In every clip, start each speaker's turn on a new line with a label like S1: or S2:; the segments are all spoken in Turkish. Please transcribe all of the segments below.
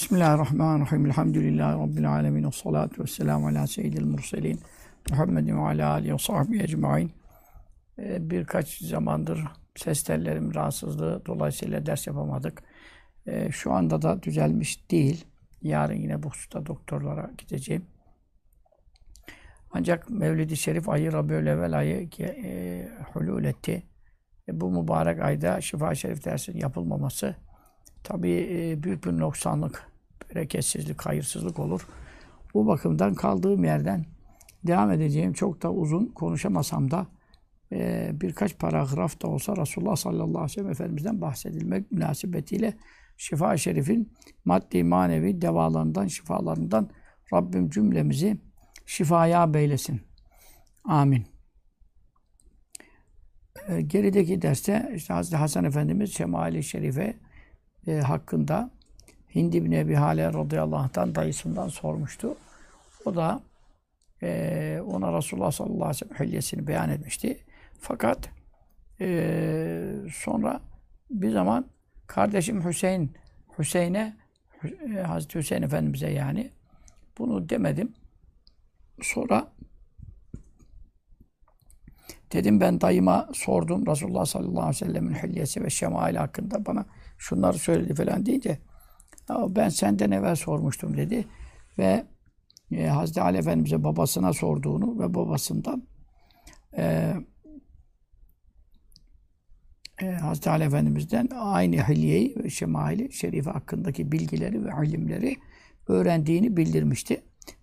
S1: Bismillahirrahmanirrahim. Elhamdülillahi Rabbil alemin. Ve salatu ve selamu ala seyyidil murselin. Muhammedin ve ala alihi ve sahbihi ecma'in. Ee, birkaç zamandır ses tellerim rahatsızlığı dolayısıyla ders yapamadık. Ee, şu anda da düzelmiş değil. Yarın yine bu hususta doktorlara gideceğim. Ancak Mevlid-i Şerif ayı Rabiül Evvel ayı e, hulul etti. E, bu mübarek ayda Şifa Şerif dersinin yapılmaması tabii e, büyük bir noksanlık, bereketsizlik, hayırsızlık olur. Bu bakımdan kaldığım yerden devam edeceğim. Çok da uzun konuşamasam da e, birkaç paragraf da olsa Resulullah sallallahu aleyhi ve sellem Efendimiz'den bahsedilmek münasebetiyle Şifa Şerif'in maddi manevi devalarından, şifalarından Rabbim cümlemizi şifaya beylesin. Amin. E, gerideki derste işte Hazreti Hasan Efendimiz Şemali Şerife e, hakkında Hindi ibn Ebi Hale radıyallahu anh'tan dayısından sormuştu. O da e, ona Resulullah sallallahu aleyhi ve sellem hilyesini beyan etmişti. Fakat e, sonra bir zaman kardeşim Hüseyin Hüseyin'e e, Hazreti Hüseyin Efendimiz'e yani bunu demedim. Sonra dedim ben dayıma sordum Resulullah sallallahu aleyhi ve sellemin hilyesi ve şemaili hakkında bana şunları söyledi falan deyince ben senden evvel sormuştum dedi ve e, Hazreti Ali Efendimiz'e babasına sorduğunu ve babasından e, e, Hazreti Ali Efendimiz'den aynı hilyeyi ve şemaili şerife hakkındaki bilgileri ve ilimleri öğrendiğini bildirmişti.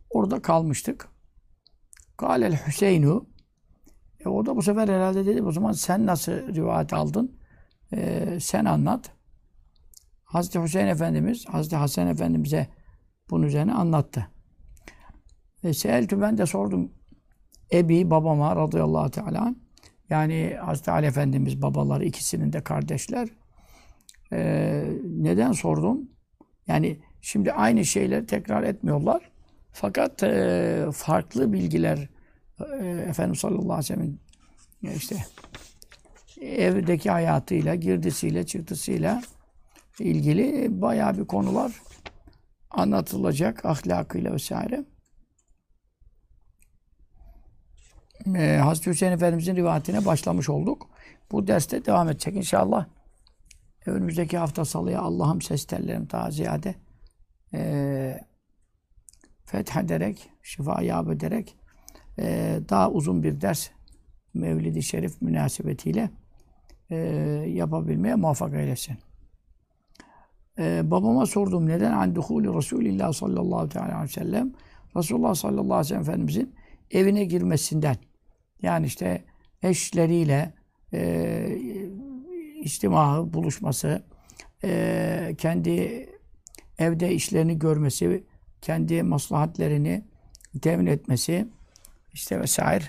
S1: Orada kalmıştık. Kâlel Hüseynu e, o da bu sefer herhalde dedi o zaman sen nasıl rivayet aldın? E, sen anlat. Hazreti Hüseyin Efendimiz, Hazreti Hasan Efendimiz'e bunun üzerine anlattı. E, Seeltü ben de sordum. Ebi babama radıyallahu teala yani Hazreti Ali Efendimiz babaları ikisinin de kardeşler. E, neden sordum? Yani şimdi aynı şeyleri tekrar etmiyorlar. Fakat e, farklı bilgiler e, Efendimiz sallallahu aleyhi ve sellem'in işte evdeki hayatıyla, girdisiyle, çıktısıyla ilgili bayağı bir konular anlatılacak ahlakıyla vesaire. Ee, Hazreti Hüseyin Efendimizin rivayetine başlamış olduk. Bu derste devam edecek inşallah. Önümüzdeki hafta salıya Allah'ım ses tellerim daha ziyade e, fethederek, şifa yap ederek e, daha uzun bir ders Mevlid-i Şerif münasebetiyle e, yapabilmeye muvaffak eylesin. E, babama sordum neden an duhuli Resulillah sallallahu aleyhi ve sellem Resulullah sallallahu aleyhi ve sellem Efendimizin evine girmesinden yani işte eşleriyle e, içtimahı, buluşması, e, kendi evde işlerini görmesi, kendi maslahatlerini temin etmesi, işte vesaire.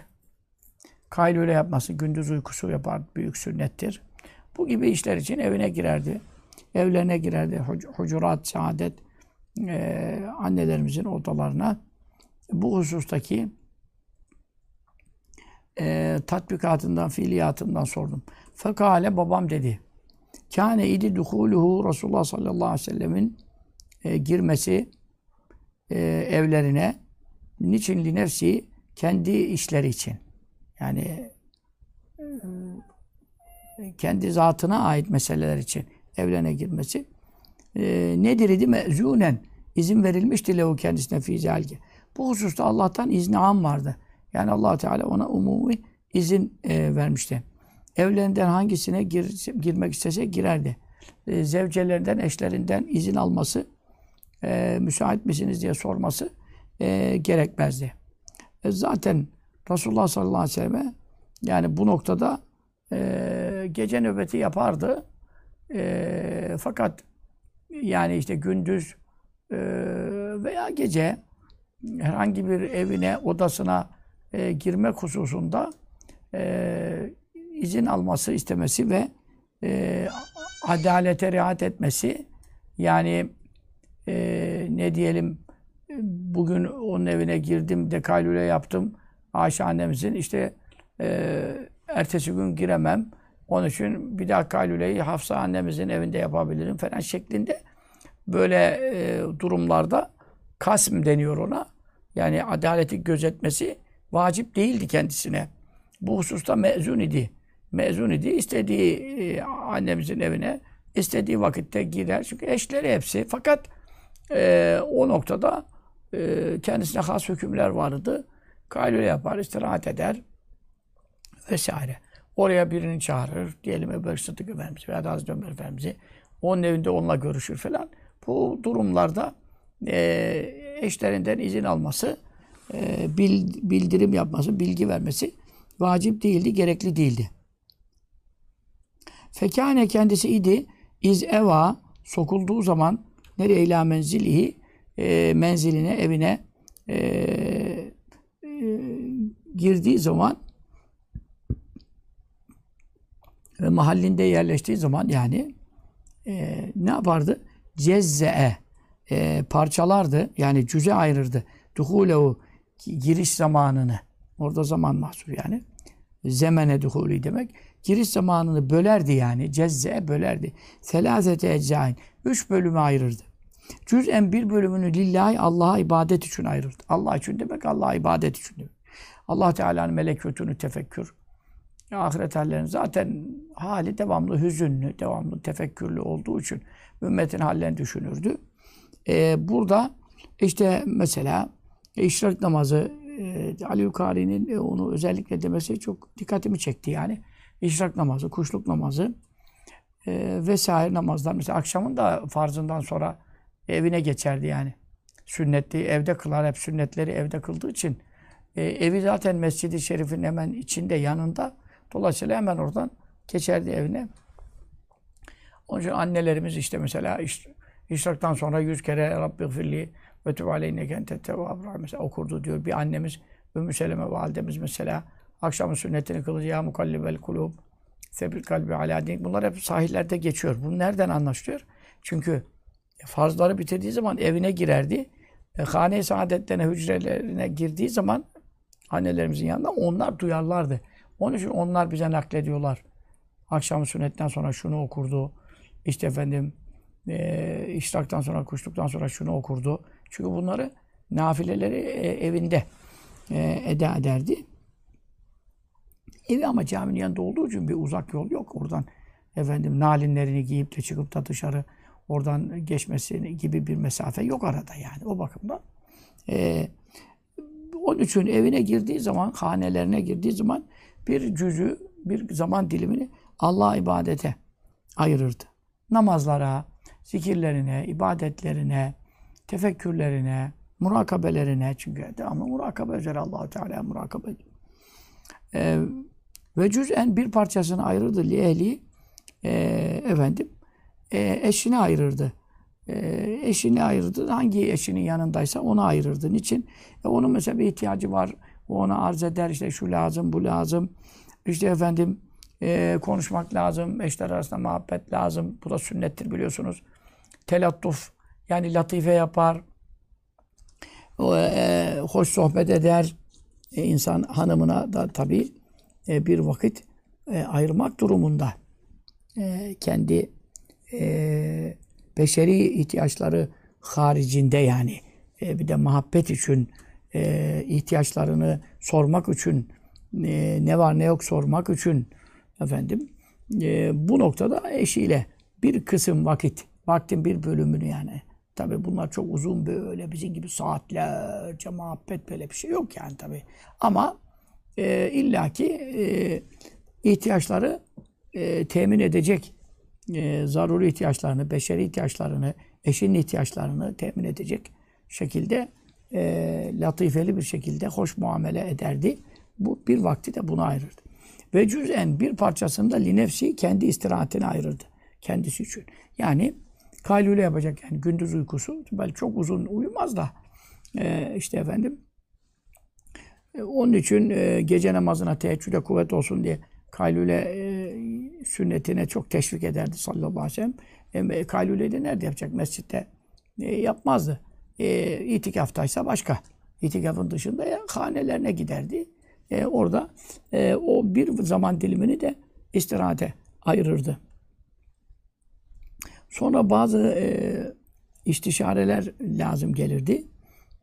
S1: Kaylule yapması, gündüz uykusu yapar, büyük sünnettir. Bu gibi işler için evine girerdi. Evlerine girerdi. Hucurat, saadet, e, annelerimizin odalarına. Bu husustaki e, tatbikatından, fiiliyatından sordum. Fekale babam dedi. Kâne idi duhuluhu Resulullah sallallahu aleyhi ve sellemin e, girmesi e, evlerine niçin li nefsi kendi işleri için. Yani e, kendi zatına ait meseleler için evlerine girmesi. E, nedir idi? Mezûnen. izin verilmişti lehu kendisine fi zelge. Bu hususta Allah'tan izni am vardı. Yani allah Teala ona umumi izin e, vermişti. Evlerinden hangisine gir, girmek istese girerdi. E, zevcelerinden, eşlerinden izin alması, e, müsait misiniz diye sorması e, gerekmezdi. E, zaten Resulullah sallallahu aleyhi ve sellem yani bu noktada e, gece nöbeti yapardı. E, fakat yani işte gündüz e, veya gece herhangi bir evine, odasına e, girmek hususunda e, izin alması istemesi ve e, adalete riayet etmesi yani e, ne diyelim bugün onun evine girdim, dekalüle yaptım. Ayşe annemizin işte e, ertesi gün giremem. Onun için bir daha kalüleyi Hafsa annemizin evinde yapabilirim falan şeklinde böyle e, durumlarda kasm deniyor ona. Yani adaleti gözetmesi vacip değildi kendisine. Bu hususta mezun idi. Mezun idi. İstediği e, annemizin evine istediği vakitte gider. Çünkü eşleri hepsi. Fakat e, o noktada e, kendisine has hükümler vardı. Kaylule yapar, istirahat eder vesaire. Oraya birini çağırır. Diyelim Ebu Bekir Sıddık Efendimiz veya da Hazreti Ömer Efendimiz'i. Onun evinde onunla görüşür falan. Bu durumlarda e, eşlerinden izin alması, e, bil, bildirim yapması, bilgi vermesi vacip değildi, gerekli değildi. Fekâne kendisi idi. iz eva sokulduğu zaman nereye ila menzilihi e, menziline, evine e, e, girdiği zaman ve mahallinde yerleştiği zaman yani e, ne yapardı? Cezze'e e, parçalardı. Yani cüze ayırırdı. Duhulehu giriş zamanını. Orada zaman mahsur yani. Zemene duhuli demek. Giriş zamanını bölerdi yani. Cezze'e bölerdi. Selazete eczain. Üç bölüme ayırırdı. Cüz'en bir bölümünü lillahi Allah'a ibadet için ayırırdı. Allah için demek Allah'a ibadet için demek. Allah Teala'nın melekutunu tefekkür. Ahiret hallerinin zaten hali devamlı hüzünlü, devamlı tefekkürlü olduğu için ümmetin hallerini düşünürdü. Ee, burada işte mesela işrak namazı e, Ali Yukari'nin e, onu özellikle demesi çok dikkatimi çekti yani. İşrak namazı, kuşluk namazı e, vesaire namazlar. Mesela akşamın da farzından sonra evine geçerdi yani. Sünnetli evde kılar hep sünnetleri evde kıldığı için e, evi zaten Mescid-i Şerif'in hemen içinde yanında. Dolayısıyla hemen oradan geçerdi evine. Onun için annelerimiz işte mesela iş, işraktan sonra yüz kere Rabbi firli ve tüb aleyne kente mesela okurdu diyor. Bir annemiz Ümmü Seleme validemiz mesela akşamın sünnetini kılınca ya mukallibel kulub sebil kalbi ala din. Bunlar hep sahillerde geçiyor. Bu nereden anlaşılıyor? Çünkü farzları bitirdiği zaman evine girerdi. E, hane-i saadetlerine, hücrelerine girdiği zaman annelerimizin yanında onlar duyarlardı. Onun için onlar bize naklediyorlar. Akşam sünnetten sonra şunu okurdu. İşte efendim e, işraktan sonra, kuşluktan sonra şunu okurdu. Çünkü bunları nafileleri e, evinde e, eda ederdi. Evi ama caminin yanında olduğu için bir uzak yol yok. Oradan efendim nalinlerini giyip de çıkıp da dışarı oradan geçmesi gibi bir mesafe yok arada yani. O bakımdan e, onun için evine girdiği zaman, hanelerine girdiği zaman bir cüzü, bir zaman dilimini Allah'a ibadete ayırırdı. Namazlara, zikirlerine, ibadetlerine, tefekkürlerine, murakabelerine çünkü devamlı murakabe üzere allah Teala murakabe ediyor. Ee, ve cüz'en bir parçasını ayırırdı li ehli e, efendim e, eşini ayırırdı. E, eşini ayırırdı. Hangi eşinin yanındaysa onu ayırırdı. Niçin? E, onun mesela bir ihtiyacı var. O ona arz eder işte şu lazım, bu lazım. İşte efendim e, konuşmak lazım. Eşler arasında muhabbet lazım. Bu da sünnettir biliyorsunuz. Telattuf yani latife yapar. O, e, hoş sohbet eder. E, insan hanımına da tabii e, bir vakit e, ayırmak durumunda. E, kendi e, beşeri ihtiyaçları haricinde yani e, bir de muhabbet için e, ihtiyaçlarını sormak için e, ne var ne yok sormak için efendim e, bu noktada eşiyle bir kısım vakit vaktin bir bölümünü yani. Tabi bunlar çok uzun böyle bizim gibi saatlerce muhabbet böyle bir şey yok yani tabi ama e, illaki e, ihtiyaçları e, temin edecek e, zaruri ihtiyaçlarını, beşeri ihtiyaçlarını, eşinin ihtiyaçlarını temin edecek şekilde e, latifeli bir şekilde hoş muamele ederdi. Bu bir vakti de buna ayırırdı. Ve cüz'en bir parçasını da linefsi kendi istirahatine ayırırdı. Kendisi için. Yani kaylule yapacak yani gündüz uykusu. Belki çok uzun uyumaz da e, işte efendim e, onun için e, gece namazına teheccüde kuvvet olsun diye kaylule e, sünnetine çok teşvik ederdi sallallahu aleyhi ve sellem. E, kaylüleyi nerede yapacak? Mescitte yapmazdı. E, itikaftaysa başka. İtikafın dışında ya, hanelerine giderdi. E, orada e, o bir zaman dilimini de istirahate ayırırdı. Sonra bazı e, istişareler lazım gelirdi.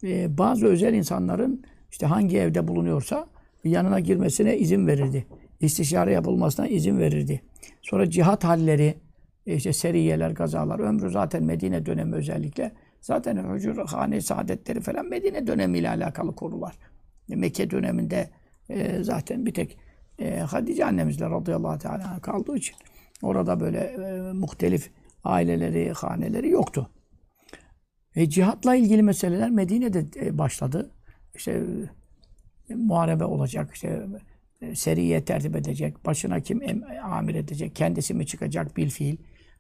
S1: Ee, bazı özel insanların işte hangi evde bulunuyorsa yanına girmesine izin verirdi. İstişare yapılmasına izin verirdi. Sonra cihat halleri, işte seriyeler, gazalar, ömrü zaten Medine dönemi özellikle. Zaten hane saadetleri falan Medine dönemiyle alakalı konular. Mekke döneminde e, zaten bir tek e, Hatice annemizle radıyallahu teala kaldığı için orada böyle e, muhtelif aileleri, haneleri yoktu. E, cihatla ilgili meseleler Medine'de e, başladı. İşte e, muharebe olacak, işte e, seriye tertip edecek, başına kim em, amir edecek, kendisi mi çıkacak bil fiil,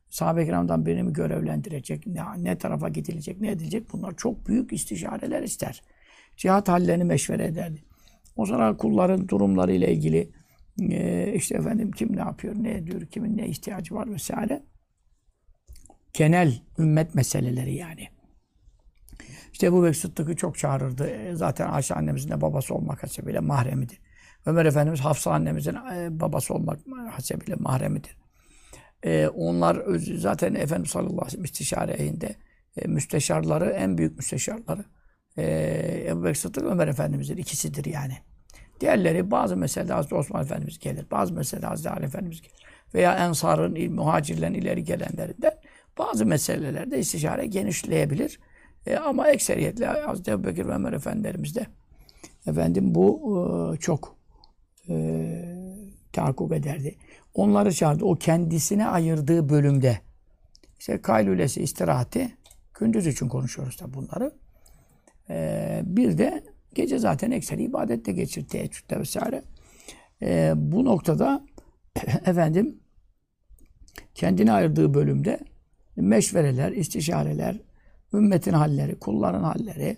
S1: sahabe-i kiramdan birini mi görevlendirecek, ne, ne tarafa gidilecek, ne edilecek bunlar çok büyük istişareler ister. Cihat hallerini meşvere ederdi. O zaman kulların durumları ile ilgili e, işte efendim kim ne yapıyor, ne ediyor, kimin ne ihtiyacı var vesaire. Genel ümmet meseleleri yani. İşte bu Bekir Sıddık'ı çok çağırırdı. E, zaten Ayşe annemizin de babası olmak hasebiyle mahremidir. Ömer Efendimiz Hafsa annemizin e, babası olmak hasebiyle mahremidir. E, onlar zaten Efendimiz sallallahu aleyhi ve sellem istişareyinde e, müsteşarları, en büyük müsteşarları e, Ebu Bekir Sıddık Ömer Efendimiz'in ikisidir yani. Diğerleri bazı meselede Hazreti Osman Efendimiz gelir. Bazı meselede Hazreti Ali Efendimiz gelir. Veya Ensar'ın, muhacirlerin ileri gelenlerinden bazı meselelerde istişare genişleyebilir. E, ama ekseriyetle Hazreti Ebu Bekir ve Ömer Efendilerimiz de efendim bu e, çok e, tahakkuk ederdi. Onları çağırdı. O kendisine ayırdığı bölümde işte kaylülesi, istirahati gündüz için konuşuyoruz da bunları. E, bir de gece zaten ekseri ibadette geçir, teheccüde vesaire. E, bu noktada efendim kendine ayırdığı bölümde meşvereler, istişareler, ümmetin halleri, kulların halleri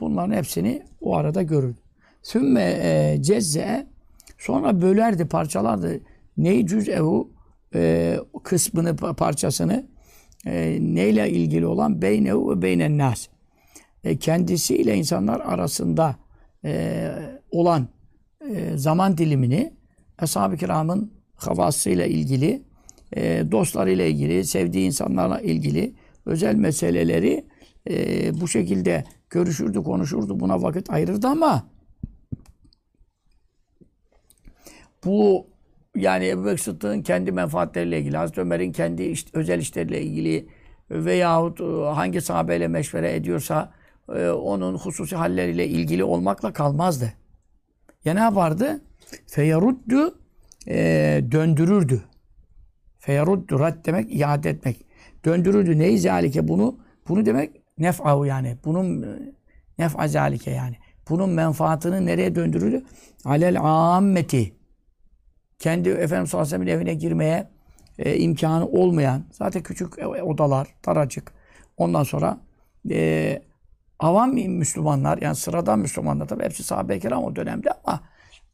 S1: bunların hepsini o arada görür. Sümme e, cezze sonra bölerdi, parçalardı. Neyi cüz'ehu e, kısmını, parçasını e, neyle ilgili olan beynehu ve beynen nas. E, kendisiyle insanlar arasında e, olan e, zaman dilimini Ashab-ı Kiram'ın havasıyla ilgili, e, dostlarıyla ilgili, sevdiği insanlarla ilgili özel meseleleri e, bu şekilde görüşürdü, konuşurdu, buna vakit ayırırdı ama bu yani Ebu Bekir Sıddık'ın kendi menfaatleriyle ilgili, Hazreti Ömer'in kendi iş, özel işleriyle ilgili veyahut e, hangi sahabeyle meşvere ediyorsa e, onun hususi halleriyle ilgili olmakla kalmazdı. Ya ne yapardı? Feyaruddu e, döndürürdü. Feyaruddu rad demek iade etmek. Döndürürdü. Neyi zalike bunu? Bunu demek nef'ahu yani. Bunun e, nef'a zalike yani. Bunun menfaatını nereye döndürürdü? Alel ammeti. Kendi Efendimiz sallallahu aleyhi evine girmeye e, imkanı olmayan, zaten küçük e, odalar, daracık. Ondan sonra e, avam Müslümanlar, yani sıradan Müslümanlar, tabi hepsi sahabe-i kiram o dönemde ama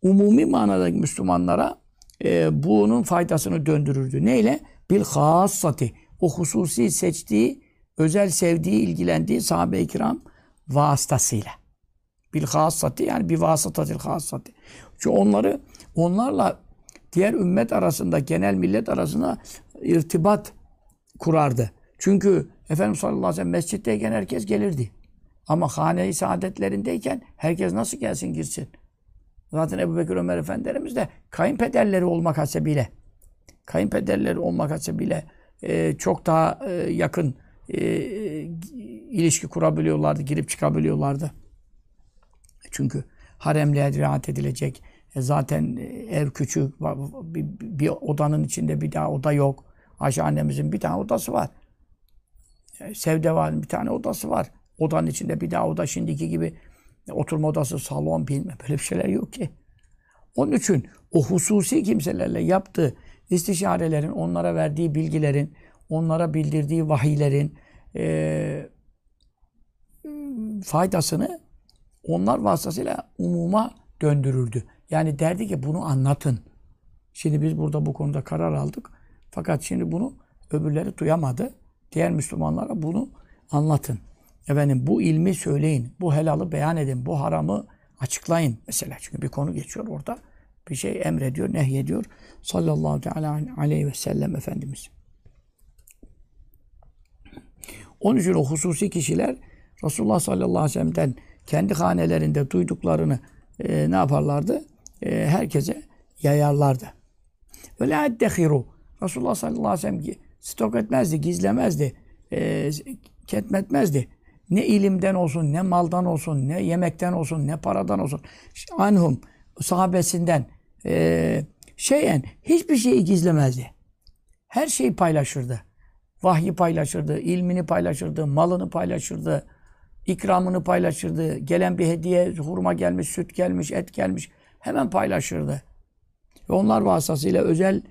S1: umumi manadaki Müslümanlara e, bunun faydasını döndürürdü. Neyle? Bil hassati o hususi seçtiği, özel sevdiği, ilgilendiği sahabe-i kiram vasıtasıyla. Bil hassati yani bir vasıtatil hassati. Çünkü onları onlarla diğer ümmet arasında, genel millet arasında irtibat kurardı. Çünkü Efendimiz sallallahu aleyhi ve sellem mescitteyken herkes gelirdi. Ama hane-i saadetlerindeyken herkes nasıl gelsin girsin? Zaten Ebu Bekir Ömer Efendilerimiz de kayınpederleri olmak hasebiyle, kayınpederleri olmak hasebiyle e, çok daha e, yakın e, ilişki kurabiliyorlardı, girip çıkabiliyorlardı. Çünkü haremle riayet edilecek. E, zaten ev küçük, bir, bir odanın içinde bir daha oda yok. Ayşe annemizin bir tane odası var. E, Sevdeval'in bir tane odası var. Odanın içinde bir daha oda şimdiki gibi oturma odası, salon, bilmem böyle bir şeyler yok ki. Onun için o hususi kimselerle yaptığı istişarelerin, onlara verdiği bilgilerin, onlara bildirdiği vahiylerin e, faydasını onlar vasıtasıyla umuma döndürürdü. Yani derdi ki bunu anlatın. Şimdi biz burada bu konuda karar aldık. Fakat şimdi bunu öbürleri duyamadı. Diğer Müslümanlara bunu anlatın. Efendim bu ilmi söyleyin. Bu helalı beyan edin. Bu haramı açıklayın. Mesela çünkü bir konu geçiyor orada bir şey emrediyor, nehyediyor. Sallallahu teala aleyhi ve sellem Efendimiz. Onun için o hususi kişiler Resulullah sallallahu aleyhi ve sellem'den kendi hanelerinde duyduklarını e, ne yaparlardı? E, herkese yayarlardı. Ve la eddehiru. Resulullah sallallahu aleyhi ve sellem stok etmezdi, gizlemezdi, e, ketmetmezdi. Ne ilimden olsun, ne maldan olsun, ne yemekten olsun, ne paradan olsun. Anhum, sahabesinden e, şeyen hiçbir şeyi gizlemezdi. Her şeyi paylaşırdı. Vahyi paylaşırdı, ilmini paylaşırdı, malını paylaşırdı, ikramını paylaşırdı. Gelen bir hediye, hurma gelmiş, süt gelmiş, et gelmiş hemen paylaşırdı. Ve onlar vasıtasıyla özel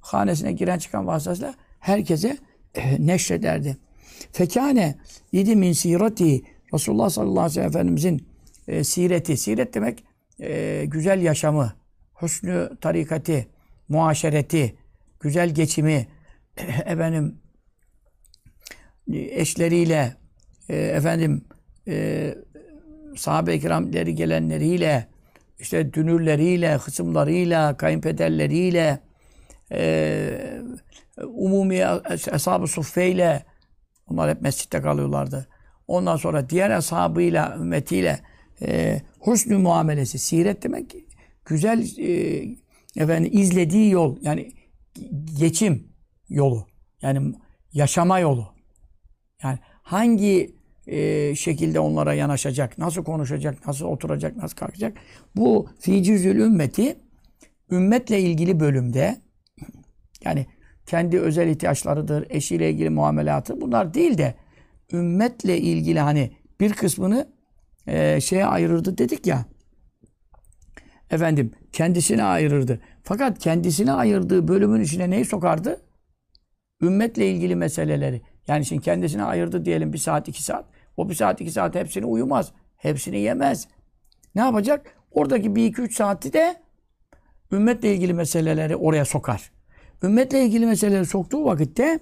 S1: hanesine giren çıkan vasıtasıyla herkese e, neşrederdi. Fekane yedi min sirati Resulullah sallallahu aleyhi ve sellem Efendimizin e, sireti. Siret demek e, güzel yaşamı, husnü tarikati, muaşereti, güzel geçimi, efendim eşleriyle, e, efendim e, sahabe-i kiramleri gelenleriyle, işte dünürleriyle, hısımlarıyla, kayınpederleriyle, e, umumi ashab-ı suffeyle, onlar hep mescitte kalıyorlardı. Ondan sonra diğer ashabıyla, ümmetiyle e, husnü muamelesi, siret demek güzel e, efendim izlediği yol yani geçim yolu yani yaşama yolu. Yani hangi e, şekilde onlara yanaşacak, nasıl konuşacak, nasıl oturacak, nasıl kalkacak. Bu ficüzül ümmeti ümmetle ilgili bölümde yani kendi özel ihtiyaçlarıdır, eşiyle ilgili muamelatı bunlar değil de ümmetle ilgili hani bir kısmını e, şeye ayırırdı dedik ya. Efendim kendisine ayırırdı. Fakat kendisine ayırdığı bölümün içine neyi sokardı? Ümmetle ilgili meseleleri. Yani şimdi kendisine ayırdı diyelim bir saat iki saat. O bir saat iki saat hepsini uyumaz. Hepsini yemez. Ne yapacak? Oradaki bir iki üç saati de ümmetle ilgili meseleleri oraya sokar. Ümmetle ilgili meseleleri soktuğu vakitte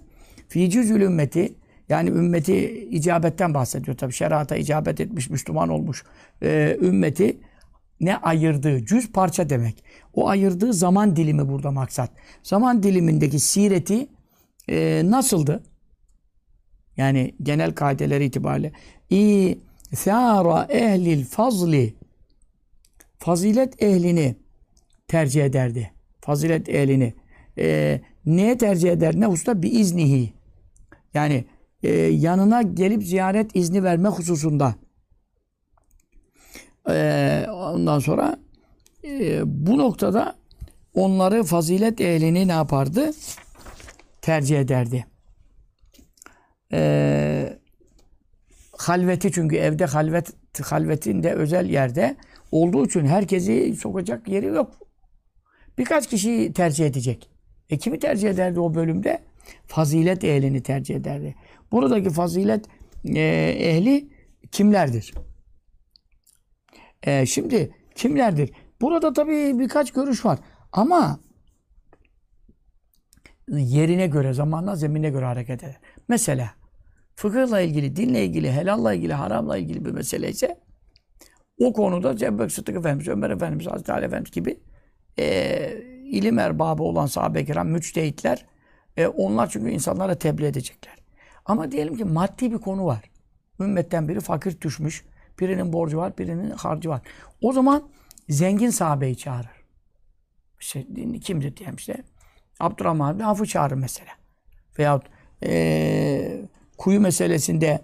S1: fi cüzül ümmeti yani ümmeti icabetten bahsediyor tabi. Şerata icabet etmiş, Müslüman olmuş e, ümmeti ne ayırdığı, cüz parça demek. O ayırdığı zaman dilimi burada maksat. Zaman dilimindeki sireti e, nasıldı? Yani genel kaideleri itibariyle İthara ehlil fazli fazilet ehlini tercih ederdi. Fazilet ehlini. E, neye tercih eder? Ne hususta? Bir iznihi. Yani e, yanına gelip ziyaret izni verme hususunda. E, ondan sonra e, bu noktada onları fazilet ehlini ne yapardı? Tercih ederdi. E, halveti çünkü evde halvet halvetinde özel yerde olduğu için herkesi sokacak yeri yok. Birkaç kişiyi tercih edecek. E kimi tercih ederdi o bölümde? Fazilet ehlini tercih ederdi. Buradaki fazilet e, ehli kimlerdir? E, şimdi kimlerdir? Burada tabii birkaç görüş var. Ama yerine göre, zamanla, zemine göre hareket eder. Mesela fıkıhla ilgili, dinle ilgili, helalla ilgili, haramla ilgili bir mesele ise o konuda Cebbek Sıddık Efendimiz, Ömer Efendimiz, Hazreti Ali Efendimiz gibi e, ilim erbabı olan sahabe-i kiram, müçtehitler e, onlar çünkü insanlara tebliğ edecekler. Ama diyelim ki maddi bir konu var. Ümmetten biri fakir düşmüş. Birinin borcu var, birinin harcı var. O zaman zengin sahabeyi çağırır. İşte, kimdir diyelim işte. Abdurrahman bin çağırır mesela. Veyahut e, kuyu meselesinde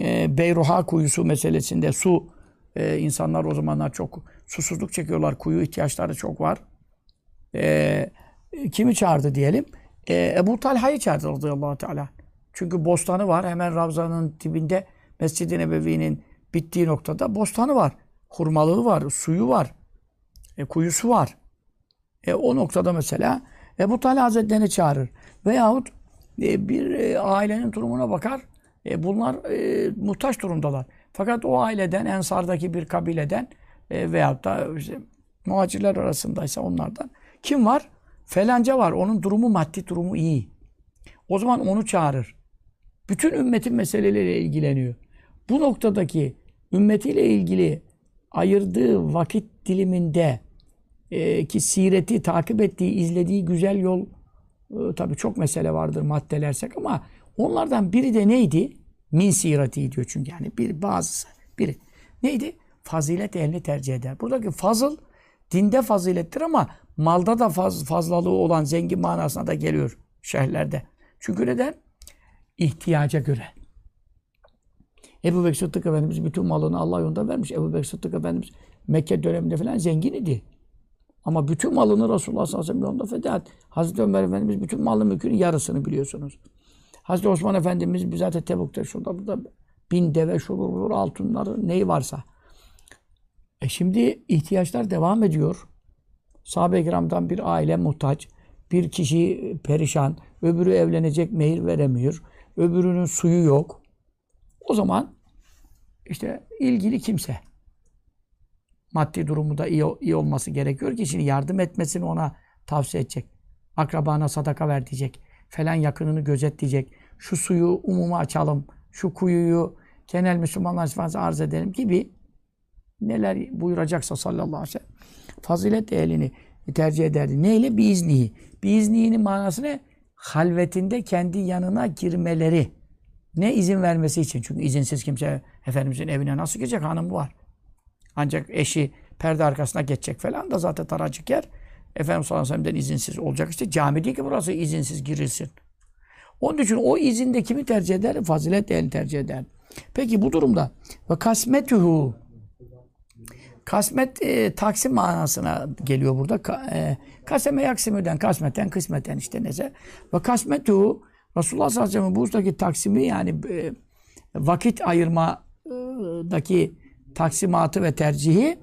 S1: e, Beyruha kuyusu meselesinde su e, insanlar o zamanlar çok susuzluk çekiyorlar. Kuyu ihtiyaçları çok var. E, kimi çağırdı diyelim? E, Ebu Talha'yı çağırdı radıyallahu teala. Çünkü bostanı var. Hemen Ravza'nın dibinde Mescid-i Nebevi'nin bittiği noktada bostanı var. Hurmalığı var, suyu var. E, kuyusu var. E, o noktada mesela Ebu Talha Hazretlerini çağırır. Veyahut e, bir e, ailenin durumuna bakar. E, bunlar e, muhtaç durumdalar. Fakat o aileden, Ensar'daki bir kabileden e, veyahut da işte, muhacirler arasındaysa onlardan kim var? Felanca var. Onun durumu, maddi durumu iyi. O zaman onu çağırır. Bütün ümmetin meseleleriyle ilgileniyor. Bu noktadaki ümmetiyle ilgili ayırdığı vakit diliminde e, ki sireti takip ettiği, izlediği güzel yol e, tabii çok mesele vardır maddelersek ama onlardan biri de neydi? Min sirati diyor çünkü yani bir bazısı. Biri. Neydi? Fazilet ehlini tercih eder. Buradaki fazıl dinde fazilettir ama malda da faz, fazlalığı olan zengin manasına da geliyor şehirlerde. Çünkü neden? İhtiyaca göre. Ebu Bekir Sıddık Efendimiz bütün malını Allah yolunda vermiş. Ebu Bekir Sıddık Efendimiz Mekke döneminde falan zengin idi. Ama bütün malını Resulullah sallallahu aleyhi ve sellem yolunda feda etti. Hazreti Ömer Efendimiz bütün malı mülkünün yarısını biliyorsunuz. Hazreti Osman Efendimiz zaten Tebuk'ta şurada burada bin deve şurur vurur altınları neyi varsa. E şimdi ihtiyaçlar devam ediyor. Sahabe-i kiramdan bir aile muhtaç, bir kişi perişan, öbürü evlenecek mehir veremiyor, öbürünün suyu yok. O zaman işte ilgili kimse maddi durumu da iyi, iyi olması gerekiyor ki şimdi yardım etmesini ona tavsiye edecek. Akrabana sadaka ver diyecek. Falan yakınını gözetleyecek. Şu suyu umuma açalım. Şu kuyuyu genel Müslümanlar şifası arz edelim gibi neler buyuracaksa sallallahu aleyhi ve sellem fazilet ehlini tercih ederdi. Neyle? Biiznihi. Biiznihinin manası ne? Halvetinde kendi yanına girmeleri. Ne izin vermesi için. Çünkü izinsiz kimse Efendimizin evine nasıl girecek? Hanım var. Ancak eşi perde arkasına geçecek falan da zaten taracık yer. Efendimiz sallallahu aleyhi ve izinsiz olacak işte. Cami değil ki burası izinsiz girilsin. Onun için o izinde kimi tercih eder? Fazilet değerini tercih eder. Peki bu durumda ve kasmetuhu Kasmet e, taksim manasına geliyor burada. Ka, e, kaseme yaksimüden, kasmeten, kısmeten işte neyse. Ve kasmetu Resulullah sallallahu aleyhi ve sellem bu taksimi yani e, vakit ayırmadaki taksimatı ve tercihi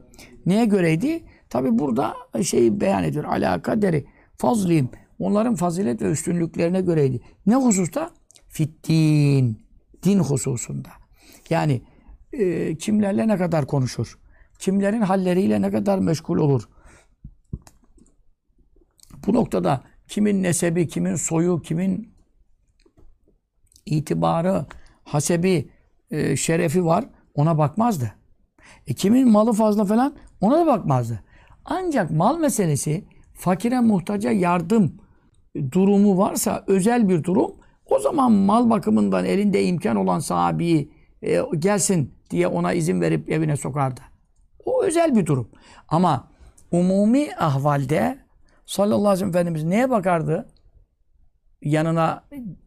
S1: neye göreydi? Tabi burada şeyi beyan ediyor. Ala kaderi fazlim. Onların fazilet ve üstünlüklerine göreydi. Ne hususta? Fittin. Din hususunda. Yani e, kimlerle ne kadar konuşur? Kimlerin halleriyle ne kadar meşgul olur? Bu noktada kimin nesebi, kimin soyu, kimin itibarı, hasebi, e, şerefi var ona bakmazdı. E kimin malı fazla falan ona da bakmazdı. Ancak mal meselesi fakire muhtaca yardım durumu varsa özel bir durum o zaman mal bakımından elinde imkan olan sahabi e, gelsin diye ona izin verip evine sokardı. O özel bir durum. Ama umumi ahvalde sallallahu aleyhi ve sellem Efendimiz neye bakardı? Yanına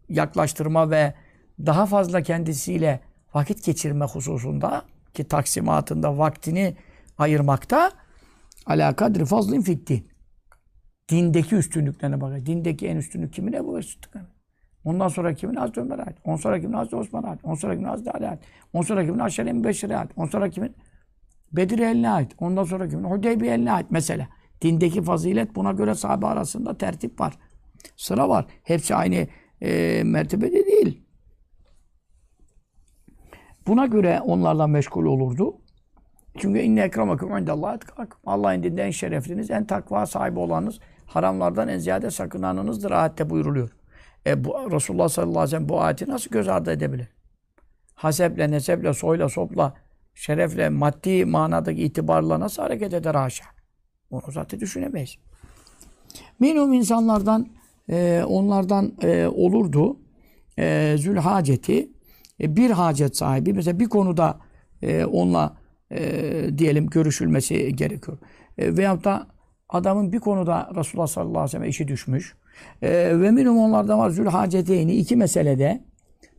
S1: yaklaştırma ve daha fazla kendisiyle vakit geçirme hususunda ki taksimatında vaktini ayırmakta ala kadri fazlin fiddin. Dindeki üstünlüklerine bakar. Dindeki en üstünlük kimin? Ebu Bekir Ondan sonra kimin? Hazreti Ömer ait. Ondan sonra kimin? Hazreti Osman ait. Ondan sonra kimin? Hazreti Ali ait. Ondan sonra kimin? Aşere-i Mübeşşire ait. Ondan sonra kimin? Bedir eline ait. Ondan sonra kimin? Hudeybiye eline ait mesela. Dindeki fazilet buna göre sahabe arasında tertip var. Sıra var. Hepsi aynı e, mertebede değil. Buna göre onlarla meşgul olurdu. Çünkü inne ekremakum indallahi etkakum. Allah'ın dinde en şerefliniz, en takva sahibi olanınız, haramlardan en ziyade sakınanınızdır ayette buyuruluyor. E bu, Resulullah sallallahu aleyhi ve sellem bu ayeti nasıl göz ardı edebilir? Haseple, neseple, soyla, sopla, şerefle, maddi manadaki itibarla nasıl hareket eder haşa? Onu zaten düşünemeyiz. Minum insanlardan, e, onlardan e, olurdu. E, zülhaceti, bir hacet sahibi, mesela bir konuda e, onunla e, diyelim görüşülmesi gerekiyor. E, veyahut da adamın bir konuda Resulullah sallallahu aleyhi ve sellem işi düşmüş. E, ve minum onlardan var zülhaceteyni iki meselede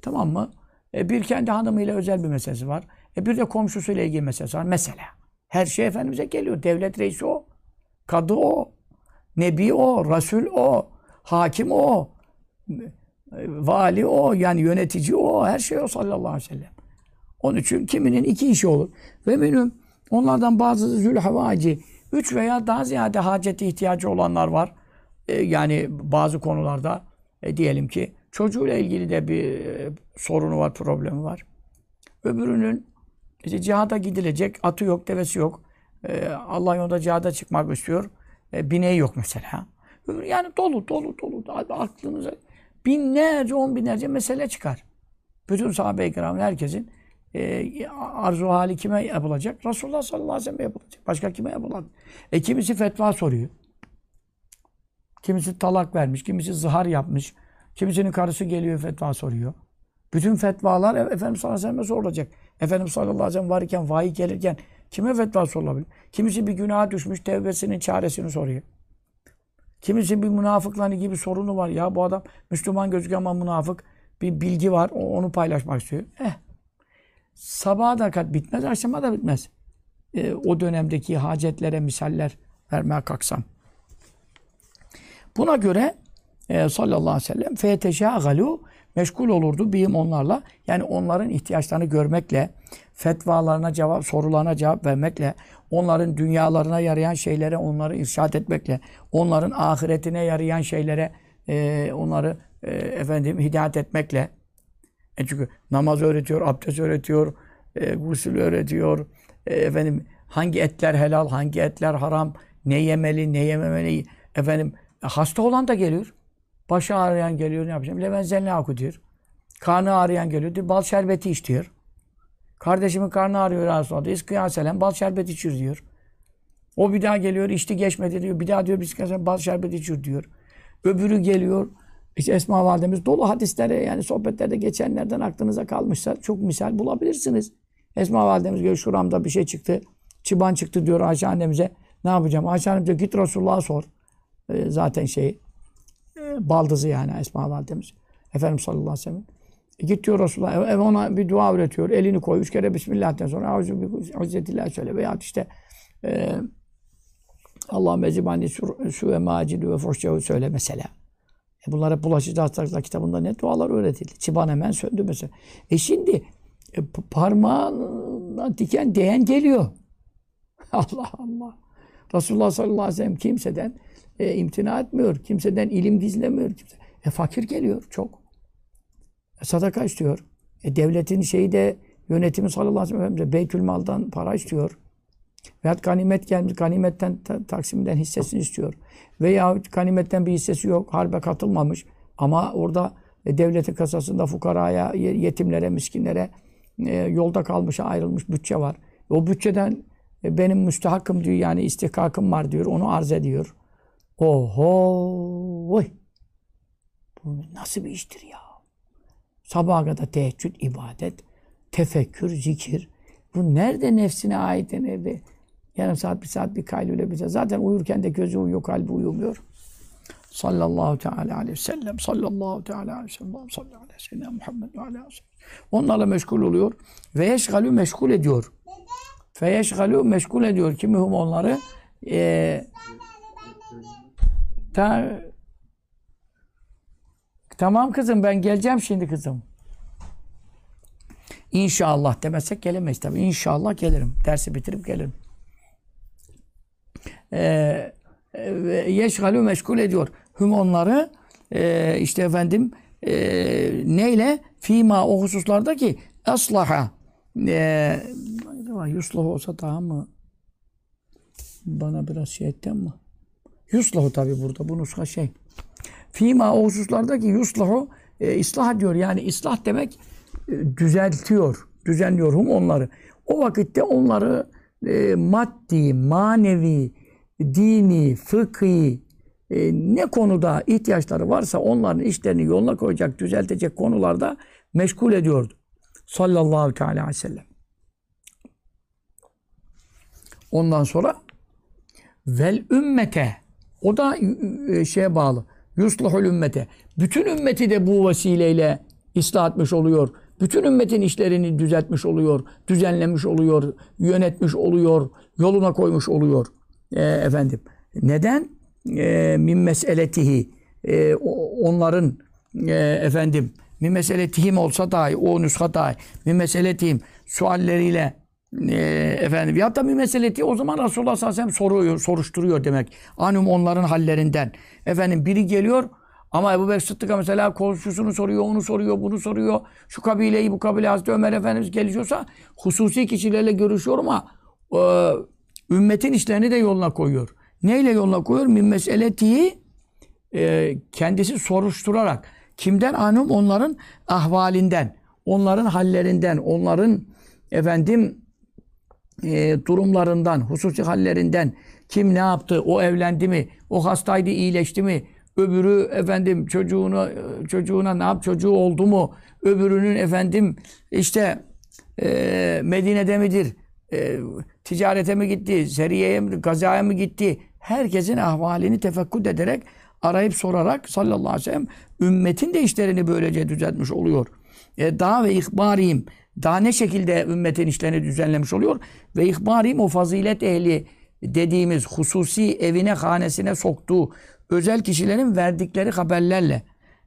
S1: tamam mı? E, bir kendi hanımıyla özel bir meselesi var. E, bir de komşusuyla ilgili meselesi var. Mesela. Her şey Efendimiz'e geliyor. Devlet reisi o. Kadı o. Nebi o. Resul o. Hakim o. Vali o. Yani yönetici o. Her şey o sallallahu aleyhi ve sellem. Onun için kiminin iki işi olur. Ve minüm onlardan bazı zülhavaci üç veya daha ziyade haceti ihtiyacı olanlar var. E, yani bazı konularda e, diyelim ki çocuğuyla ilgili de bir e, sorunu var, problemi var. Öbürünün işte cihada gidilecek, atı yok, devesi yok. E, Allah yolunda cihada çıkmak istiyor. E, bineği yok mesela. Yani dolu, dolu, dolu. Aklınıza binlerce, on binlerce mesele çıkar. Bütün sahabe-i kiramın herkesin e, arzu hali kime yapılacak? Resulullah sallallahu aleyhi ve sellem yapılacak. Başka kime yapılacak? E kimisi fetva soruyor. Kimisi talak vermiş, kimisi zihar yapmış. Kimisinin karısı geliyor fetva soruyor. Bütün fetvalar e- Efendimiz sallallahu aleyhi ve sellem'e sorulacak. Efendimiz sallallahu aleyhi ve sellem varken, vahiy gelirken kime fetva sorulabilir? Kimisi bir günaha düşmüş, tevbesinin çaresini soruyor. Kimisi bir münafıkla gibi sorunu var. Ya bu adam Müslüman gözüküyor ama münafık. Bir bilgi var, onu paylaşmak istiyor. Eh, sabaha da kat bitmez, akşama da bitmez. E, o dönemdeki hacetlere misaller vermeye kalksam. Buna göre e, sallallahu aleyhi ve sellem feteşagalu meşgul olurdu bihim onlarla. Yani onların ihtiyaçlarını görmekle, fetvalarına cevap, sorularına cevap vermekle, onların dünyalarına yarayan şeylere onları irşad etmekle, onların ahiretine yarayan şeylere e, onları e, efendim hidayet etmekle. E çünkü namaz öğretiyor, abdest öğretiyor, e, gusül öğretiyor. E, efendim hangi etler helal, hangi etler haram, ne yemeli, ne yememeli. Efendim hasta olan da geliyor. Başı ağrıyan geliyor ne yapacağım? Levenzelini oku diyor. Karnı ağrıyan geliyor diyor. Bal şerbeti iç diyor. Kardeşimin karnı ağrıyor oldu. İskıyaselen bal şerbeti içir diyor. O bir daha geliyor içti geçmedi diyor. Bir daha diyor bisiklet bal şerbeti içir diyor. Öbürü geliyor. İşte Esma Validemiz dolu hadislere yani sohbetlerde geçenlerden aklınıza kalmışsa çok misal bulabilirsiniz. Esma Validemiz diyor şuramda bir şey çıktı. Çıban çıktı diyor Ayşe annemize. Ne yapacağım? Ayşe annem diyor git Resulullah'a sor. Ee, zaten şey e, baldızı yani Esma Validemiz. Efendimiz sallallahu aleyhi ve sellem. E, git diyor Resulullah. Ev, ona bir dua öğretiyor. Elini koy. Üç kere Bismillah'ten sonra Auzu bi Hazretillah söyle. Veya işte e, Allahümme ezibani su, ve macidu ve fuhşehu söyle mesela. E bunlar hep bulaşıcı hastalıklar kitabında ne dualar öğretildi. Çıban hemen söndü mesela. E şimdi e, parmağına diken değen geliyor. Allah Allah. Resulullah sallallahu aleyhi ve sellem kimseden e, imtina etmiyor. Kimseden ilim gizlemiyor. Kimse. E fakir geliyor çok. E, sadaka istiyor. E, devletin şeyi de yönetimi sallallahu aleyhi ve sellem Beytülmal'dan para istiyor. Veyahut ganimet gelmiş, ganimetten, ta- taksimden hissesini istiyor. Veya ganimetten bir hissesi yok, harbe katılmamış. Ama orada e, devletin kasasında fukaraya, ye- yetimlere, miskinlere e, yolda kalmışa ayrılmış bütçe var. O bütçeden e, benim müstehakım diyor yani istihkakım var diyor. Onu arz ediyor. Oho! Vay! Bu nasıl bir iştir ya? Sabaha kadar teheccüd, ibadet, tefekkür, zikir. Bu nerede nefsine ait nerede? Yarım saat, bir saat bir kaylule saat. Zaten uyurken de gözü uyuyor, kalbi uyumuyor. Sallallahu teala aleyhi ve sellem. Sallallahu teala aleyhi ve sellem. Sallallahu aleyhi ve sellem. Muhammed aleyhi ve sellem. Onlarla meşgul oluyor. Ve yeşgalü meşgul ediyor. Fe yeşgalü meşgul ediyor. Kimihum onları? Ee, ta, tamam kızım ben geleceğim şimdi kızım. İnşallah demezsek gelemeyiz tabii. İnşallah gelirim. Dersi bitirip gelirim. Ee, ve yeşgalü meşgul ediyor. Hüm onları e, işte efendim e, neyle? Fima o hususlarda ki aslaha e, yuslahu olsa daha mı bana biraz şey etti ama yuslahu tabi burada bu nuska şey fima o hususlarda ki yuslahu e, ıslah diyor yani ıslah demek e, düzeltiyor düzenliyor hum onları o vakitte onları e, maddi manevi dini fıkhi e, ne konuda ihtiyaçları varsa onların işlerini yoluna koyacak, düzeltecek konularda meşgul ediyordu. Sallallahu teala aleyhi ve sellem. Ondan sonra vel ümmete o da e, şeye bağlı. Yuslahul ümmete. Bütün ümmeti de bu vesileyle ıslah etmiş oluyor. Bütün ümmetin işlerini düzeltmiş oluyor, düzenlemiş oluyor, yönetmiş oluyor, yoluna koymuş oluyor. E, efendim. Neden? E, min meseletihi. E, onların e, efendim min meseletihim olsa dahi, o nüsha dahi, min meseletihim sualleriyle e, efendim ya da bir meseleti o zaman Resulullah sallallahu aleyhi ve sellem soruyor, soruşturuyor demek. Anum onların hallerinden. Efendim biri geliyor ama Ebu Bekir Sıddık'a mesela komşusunu soruyor, onu soruyor, bunu soruyor. Şu kabileyi, bu kabile Hazreti Ömer Efendimiz gelişiyorsa hususi kişilerle görüşüyor ama e, ümmetin işlerini de yoluna koyuyor. Neyle yoluna koyuyor? Min meseletihi e, kendisi soruşturarak. Kimden? Anum onların ahvalinden, onların hallerinden, onların efendim e, durumlarından, hususi hallerinden kim ne yaptı, o evlendi mi, o hastaydı iyileşti mi, öbürü efendim çocuğunu çocuğuna ne yap çocuğu oldu mu, öbürünün efendim işte e, Medine'de midir? E, ticarete mi gitti? Seriyeye mi? Gazaya mı gitti? Herkesin ahvalini tefekkür ederek arayıp sorarak sallallahu aleyhi ve sellem ümmetin de işlerini böylece düzeltmiş oluyor. E, daha ve ihbariyim daha ne şekilde ümmetin işlerini düzenlemiş oluyor? Ve ihbariyim o fazilet ehli dediğimiz hususi evine, hanesine soktuğu özel kişilerin verdikleri haberlerle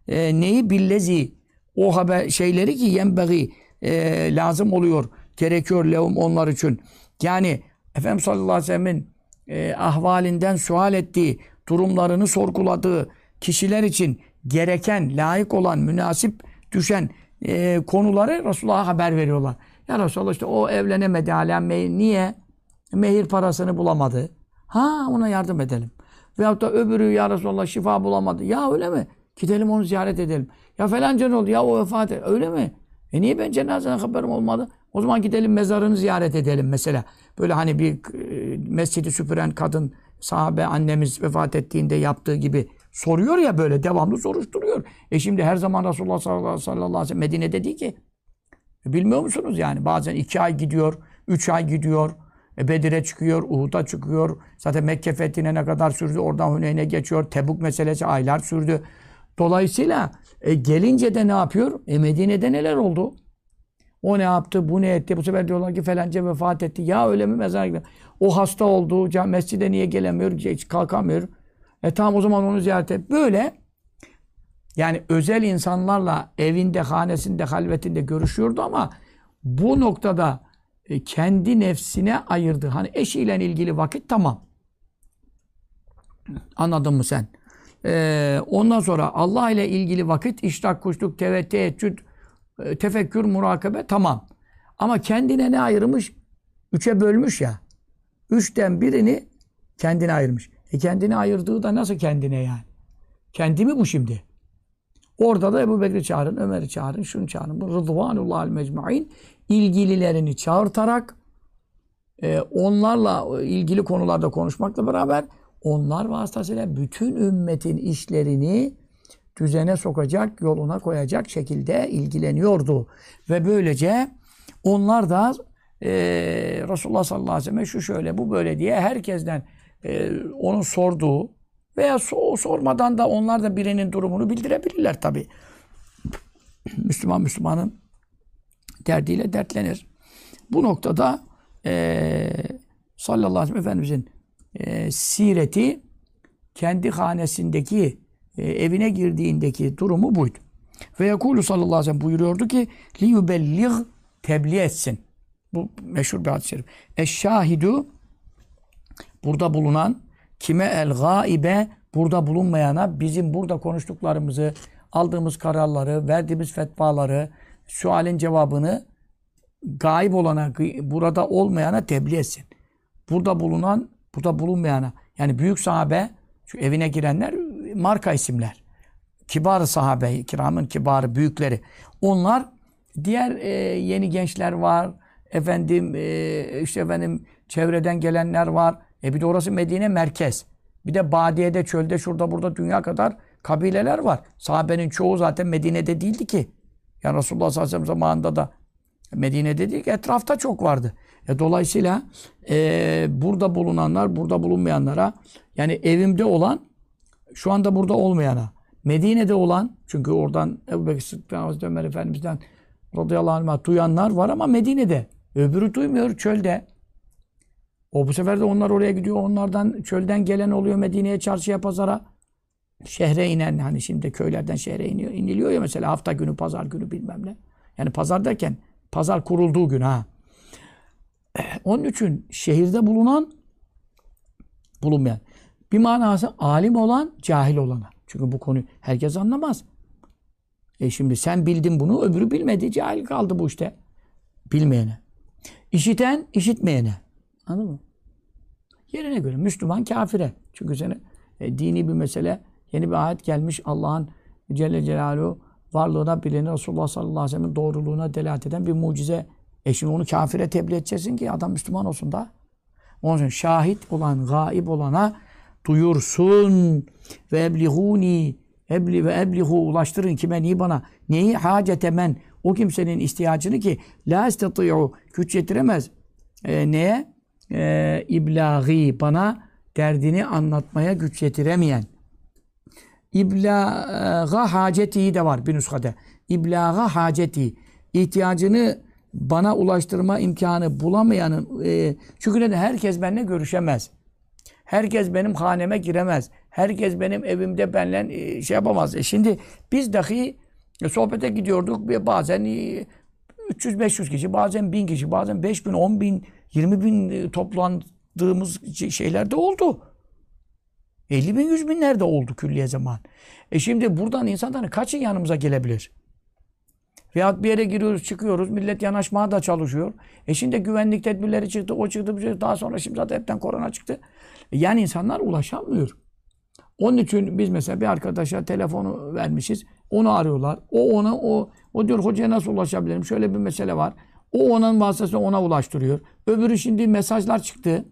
S1: e, neyi billezi o haber şeyleri ki yenbeği e, lazım oluyor, gerekiyor lehum onlar için. Yani Efendimiz sallallahu aleyhi ve sellem'in e, ahvalinden sual ettiği, durumlarını sorguladığı kişiler için gereken, layık olan, münasip düşen e, konuları Resulullah'a haber veriyorlar. Ya Resulallah işte o evlenemedi hala. Niye? Mehir parasını bulamadı. Ha ona yardım edelim. Veyahut da öbürü ya Resulallah şifa bulamadı. Ya öyle mi? Gidelim onu ziyaret edelim. Ya falanca ne oldu? Ya o vefat etti. Öyle mi? E niye ben cenazeden haberim olmadı? O zaman gidelim mezarını ziyaret edelim mesela. Böyle hani bir e, mescidi süpüren kadın sahabe annemiz vefat ettiğinde yaptığı gibi soruyor ya böyle devamlı soruşturuyor. E şimdi her zaman Resulullah sallallahu aleyhi ve sellem Medine'de değil ki. E bilmiyor musunuz yani? Bazen iki ay gidiyor, üç ay gidiyor. E Bedir'e çıkıyor, Uhud'a çıkıyor. Zaten Mekke fethine ne kadar sürdü? Oradan Hüneyn'e geçiyor. Tebuk meselesi aylar sürdü. Dolayısıyla e, gelince de ne yapıyor? E Medine'de neler oldu? O ne yaptı, bu ne etti? Bu sefer diyorlar ki falanca vefat etti. Ya öyle mi gidiyor? O hasta oldu, mescide niye gelemiyor, hiç kalkamıyor. E tamam o zaman onu ziyaret et. Böyle yani özel insanlarla evinde, hanesinde, halvetinde görüşüyordu ama bu noktada e, kendi nefsine ayırdı. Hani eşiyle ilgili vakit tamam. Anladın mı sen? Ee, ondan sonra Allah ile ilgili vakit iştak, kuşluk, tevet, teheccüd, e, tefekkür, murakabe tamam. Ama kendine ne ayırmış? Üçe bölmüş ya. Üçten birini kendine ayırmış. E kendini ayırdığı da nasıl kendine yani? Kendi mi bu şimdi? Orada da Ebu Bekir'i çağırın, Ömer'i çağırın, şunu çağırın. Bu Rıdvanullahal mecmain ilgililerini çağırtarak e, onlarla ilgili konularda konuşmakla beraber onlar vasıtasıyla bütün ümmetin işlerini düzene sokacak, yoluna koyacak şekilde ilgileniyordu. Ve böylece onlar da e, Resulullah sallallahu aleyhi ve sellem şu şöyle bu böyle diye herkesten e, onun sorduğu veya so sormadan da onlar da birinin durumunu bildirebilirler tabi. Müslüman Müslümanın derdiyle dertlenir. Bu noktada e, sallallahu aleyhi ve sellem Efendimizin e, sireti kendi hanesindeki e, evine girdiğindeki durumu buydu. Ve Yakulu sallallahu aleyhi ve sellem buyuruyordu ki li yubelligh tebliğ etsin. Bu meşhur bir hadis-i şerif. Eşşahidu burada bulunan kime el gaibe burada bulunmayana bizim burada konuştuklarımızı, aldığımız kararları, verdiğimiz fetvaları, sualin cevabını gaib olana, burada olmayana tebliğ etsin. Burada bulunan, burada bulunmayana. Yani büyük sahabe, şu evine girenler marka isimler. Kibar sahabe, kiramın kibarı, büyükleri. Onlar diğer e, yeni gençler var. Efendim e, işte efendim çevreden gelenler var. E bir de orası Medine merkez. Bir de Badiye'de, çölde, şurada, burada dünya kadar kabileler var. Sahabenin çoğu zaten Medine'de değildi ki. Yani Resulullah sallallahu aleyhi ve sellem zamanında da Medine'de değil ki etrafta çok vardı. E, dolayısıyla e, burada bulunanlar, burada bulunmayanlara yani evimde olan şu anda burada olmayana, Medine'de olan çünkü oradan Ebu Bekir Sıddık Hazreti Ömer Efendimiz'den radıyallahu anh duyanlar var ama Medine'de. Öbürü duymuyor çölde. O bu sefer de onlar oraya gidiyor. Onlardan çölden gelen oluyor Medine'ye, çarşıya, pazara. Şehre inen hani şimdi köylerden şehre iniyor, iniliyor ya mesela hafta günü, pazar günü bilmem ne. Yani pazar derken pazar kurulduğu gün ha. Onun için şehirde bulunan bulunmayan. Bir manası alim olan cahil olana. Çünkü bu konuyu herkes anlamaz. E şimdi sen bildin bunu, öbürü bilmedi, cahil kaldı bu işte. Bilmeyene. İşiten, işitmeyene. Anladın mı? Yerine göre Müslüman kafire. Çünkü seni e, dini bir mesele, yeni bir ayet gelmiş Allah'ın Celle Celaluhu varlığına bileni Resulullah sallallahu aleyhi ve sellem'in doğruluğuna delalet eden bir mucize. E şimdi onu kafire tebliğ edeceksin ki adam Müslüman olsun da. Onun için şahit olan, gaib olana duyursun ve eblihuni ebli ve eblihu ulaştırın kime niye bana neyi hacete men o kimsenin ihtiyacını ki la istati'u güç yetiremez e, neye e, iblagi bana derdini anlatmaya güç yetiremeyen iblaga haceti de var bir nüshada. İblaga haceti ihtiyacını bana ulaştırma imkanı bulamayanın e, çünkü neden herkes benimle görüşemez. Herkes benim haneme giremez. Herkes benim evimde benimle e, şey yapamaz. E şimdi biz dahi e, sohbete gidiyorduk bazen e, 300-500 kişi, bazen 1000 kişi, bazen 5000, 10 bin, 20 bin e, toplandığımız şeyler de oldu. 50 bin, 100 binlerde oldu külliye zaman. E şimdi buradan insanların kaçı yanımıza gelebilir? Veyahut bir yere giriyoruz, çıkıyoruz. Millet yanaşmaya da çalışıyor. E şimdi güvenlik tedbirleri çıktı, o çıktı, bu çıktı. Daha sonra şimdi zaten hepten korona çıktı. E yani insanlar ulaşamıyor. Onun için biz mesela bir arkadaşa telefonu vermişiz. Onu arıyorlar. O ona o o diyor hocaya nasıl ulaşabilirim? Şöyle bir mesele var. O onun vasıtasıyla ona ulaştırıyor. Öbürü şimdi mesajlar çıktı.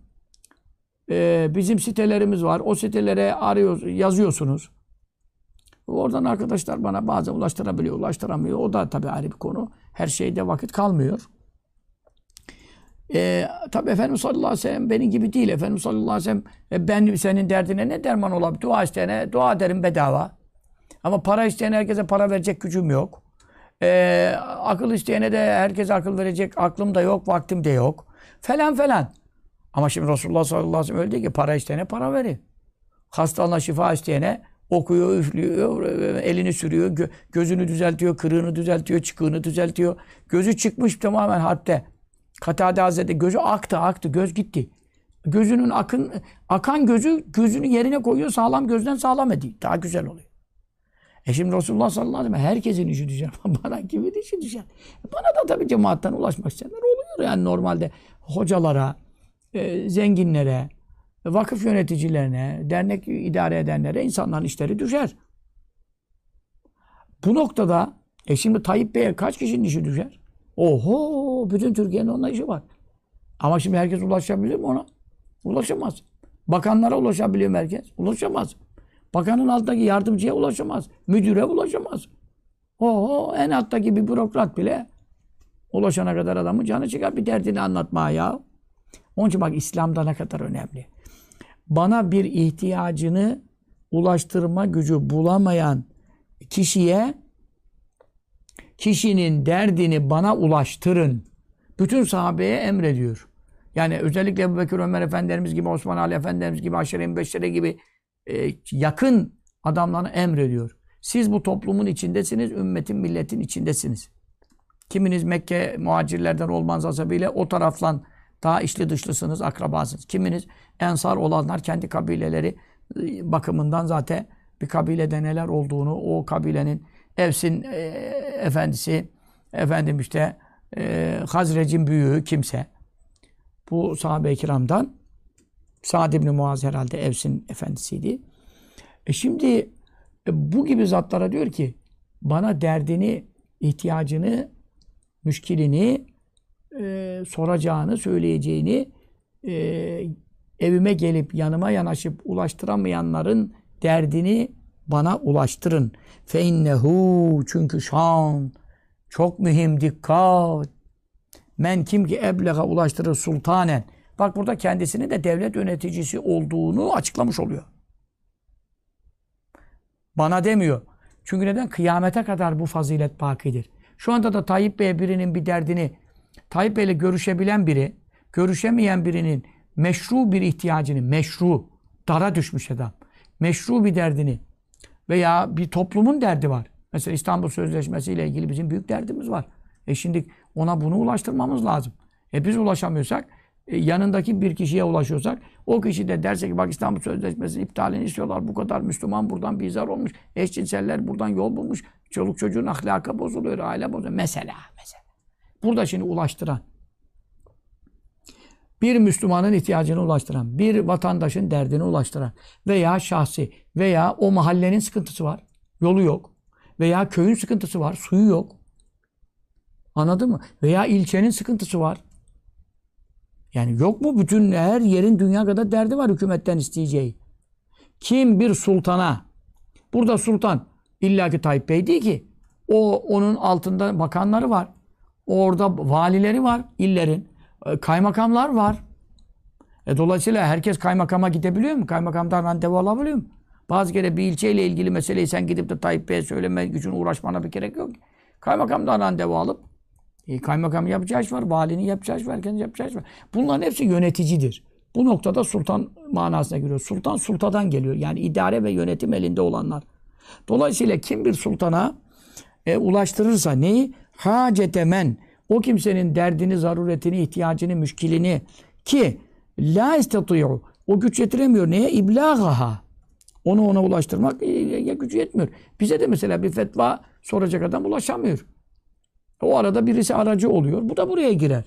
S1: Ee, bizim sitelerimiz var. O sitelere arıyor, yazıyorsunuz. Oradan arkadaşlar bana bazen ulaştırabiliyor, ulaştıramıyor. O da tabii ayrı bir konu. Her şeyde vakit kalmıyor. Ee, tabii Efendimiz sallallahu aleyhi ve sellem benim gibi değil. Efendimiz sallallahu aleyhi ve sellem e, ben senin derdine ne derman olabilir? Dua isteyene dua ederim bedava. Ama para isteyen herkese para verecek gücüm yok. Ee, akıl isteyene de herkese akıl verecek aklım da yok, vaktim de yok. Falan falan. Ama şimdi Resulullah sallallahu aleyhi ve sellem öyle değil ki para isteyene para verin. Hastalığına şifa isteyene okuyor, üflüyor, elini sürüyor, gö- gözünü düzeltiyor, kırığını düzeltiyor, çıkığını düzeltiyor. Gözü çıkmış tamamen harpte. Katade Hazretleri gözü aktı, aktı, göz gitti. Gözünün akın, akan gözü gözünü yerine koyuyor, sağlam gözden sağlam ediyor. Daha güzel oluyor. E şimdi Resulullah sallallahu aleyhi ve sellem herkesin işi düşer. Bana kimin işi düşer? Bana da tabii cemaatten ulaşmak isteyenler oluyor. Yani normalde hocalara, e, zenginlere, vakıf yöneticilerine, dernek idare edenlere insanların işleri düşer. Bu noktada e şimdi Tayyip Bey'e kaç kişinin işi düşer? Oho! Bütün Türkiye'nin onunla işi var. Ama şimdi herkes ulaşabilir mi ona? Ulaşamaz. Bakanlara ulaşabiliyor mu herkes? Ulaşamaz. Bakanın altındaki yardımcıya ulaşamaz. Müdüre ulaşamaz. Oho! En alttaki bir bürokrat bile ulaşana kadar adamın canı çıkar bir derdini anlatmaya ya. Onun için bak İslam'da ne kadar önemli. Bana bir ihtiyacını ulaştırma gücü bulamayan kişiye kişinin derdini bana ulaştırın. Bütün sahabeye emrediyor. Yani özellikle Ebu Bekir Ömer Efendilerimiz gibi, Osman Ali Efendilerimiz gibi, Aşere-i gibi e, yakın adamlarına emrediyor. Siz bu toplumun içindesiniz, ümmetin, milletin içindesiniz. Kiminiz Mekke muhacirlerden olmanız hasebiyle o taraftan daha içli dışlısınız, akrabasınız. Kiminiz ensar olanlar kendi kabileleri e, bakımından zaten bir kabilede neler olduğunu, o kabilenin Evs'in e, efendisi, efendim işte e, Hazrec'in büyüğü kimse. Bu sahabe-i kiramdan Sa'd ibn Muaz herhalde Evs'in efendisiydi. E şimdi e, bu gibi zatlara diyor ki bana derdini, ihtiyacını, müşkilini e, soracağını, söyleyeceğini e, evime gelip yanıma yanaşıp ulaştıramayanların derdini bana ulaştırın. Fe innehu çünkü şan çok mühim dikkat. Men kim ki eblega ulaştırır sultanen. Bak burada kendisini de devlet yöneticisi olduğunu açıklamış oluyor. Bana demiyor. Çünkü neden? Kıyamete kadar bu fazilet bakidir. Şu anda da Tayyip Bey birinin bir derdini Tayyip Bey'le görüşebilen biri, görüşemeyen birinin meşru bir ihtiyacını, meşru, dara düşmüş adam, meşru bir derdini veya bir toplumun derdi var. Mesela İstanbul Sözleşmesi ile ilgili bizim büyük derdimiz var. E şimdi ona bunu ulaştırmamız lazım. E biz ulaşamıyorsak, yanındaki bir kişiye ulaşıyorsak, o kişi de derse ki bak İstanbul Sözleşmesi iptalini istiyorlar. Bu kadar Müslüman buradan bizar olmuş. Eşcinseller buradan yol bulmuş. Çoluk çocuğun ahlaka bozuluyor, aile bozuluyor. Mesela, mesela. Burada şimdi ulaştıran, bir Müslümanın ihtiyacını ulaştıran, bir vatandaşın derdini ulaştıran veya şahsi veya o mahallenin sıkıntısı var, yolu yok veya köyün sıkıntısı var, suyu yok. Anladın mı? Veya ilçenin sıkıntısı var. Yani yok mu? Bütün her yerin dünya kadar derdi var hükümetten isteyeceği. Kim bir sultana Burada sultan illaki Tayyip Bey değil ki. O onun altında bakanları var. Orada valileri var illerin. E, Kaymakamlar var. E dolayısıyla herkes kaymakama gidebiliyor mu? Kaymakamdan randevu alabiliyor mu? Bazı kere bir ilçeyle ilgili meseleyi sen gidip de Tayyip Bey'e söyleme gücün uğraşmana bir gerek yok. Kaymakamdan randevu alıp e, kaymakam yapacağı iş var, valinin yapacağı iş var, herkesin yapacağı iş var. Bunların hepsi yöneticidir. Bu noktada sultan manasına giriyor. Sultan sultadan geliyor. Yani idare ve yönetim elinde olanlar. Dolayısıyla kim bir sultana e, ulaştırırsa neyi? Hacetemen. O kimsenin derdini, zaruretini, ihtiyacını, müşkilini ki la istatiyu. O güç yetiremiyor. Neye? İblagaha. Onu ona ulaştırmak e, ya gücü yetmiyor. Bize de mesela bir fetva soracak adam ulaşamıyor. O arada birisi aracı oluyor. Bu da buraya girer.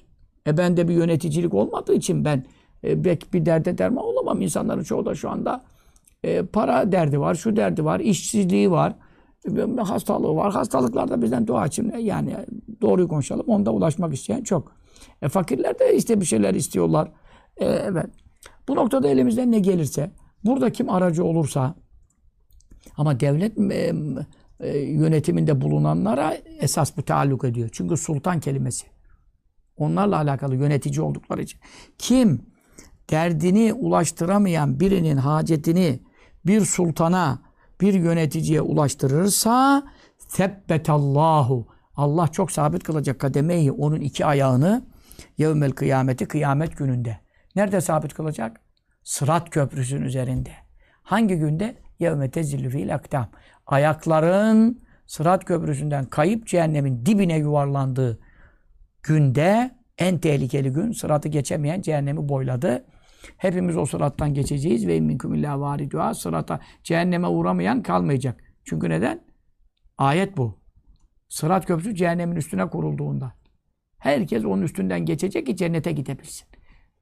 S1: E ben de bir yöneticilik olmadığı için ben e, bir derde derman olamam. İnsanların çoğu da şu anda e, para derdi var, şu derdi var, işsizliği var, e, hastalığı var. Hastalıklarda bizden dua için e, yani doğruyu konuşalım. Onda ulaşmak isteyen çok. E, fakirler de işte bir şeyler istiyorlar. E, evet. Bu noktada elimizden ne gelirse, burada kim aracı olursa ama devlet e, e, yönetiminde bulunanlara esas bu taalluk ediyor. Çünkü sultan kelimesi. Onlarla alakalı yönetici oldukları için. Kim derdini ulaştıramayan birinin hacetini bir sultana, bir yöneticiye ulaştırırsa tebbetallahu Allah çok sabit kılacak kademeyi onun iki ayağını yevmel kıyameti kıyamet gününde. Nerede sabit kılacak? Sırat köprüsünün üzerinde. Hangi günde? Yevme tezillü fil akdam. Ayakların Sırat köprüsünden kayıp cehennemin dibine yuvarlandığı günde en tehlikeli gün sıratı geçemeyen cehennemi boyladı. Hepimiz o sırattan geçeceğiz ve minkum illa varidua sırata cehenneme uğramayan kalmayacak. Çünkü neden? Ayet bu. Sırat köprüsü cehennemin üstüne kurulduğunda. Herkes onun üstünden geçecek ki cennete gidebilsin.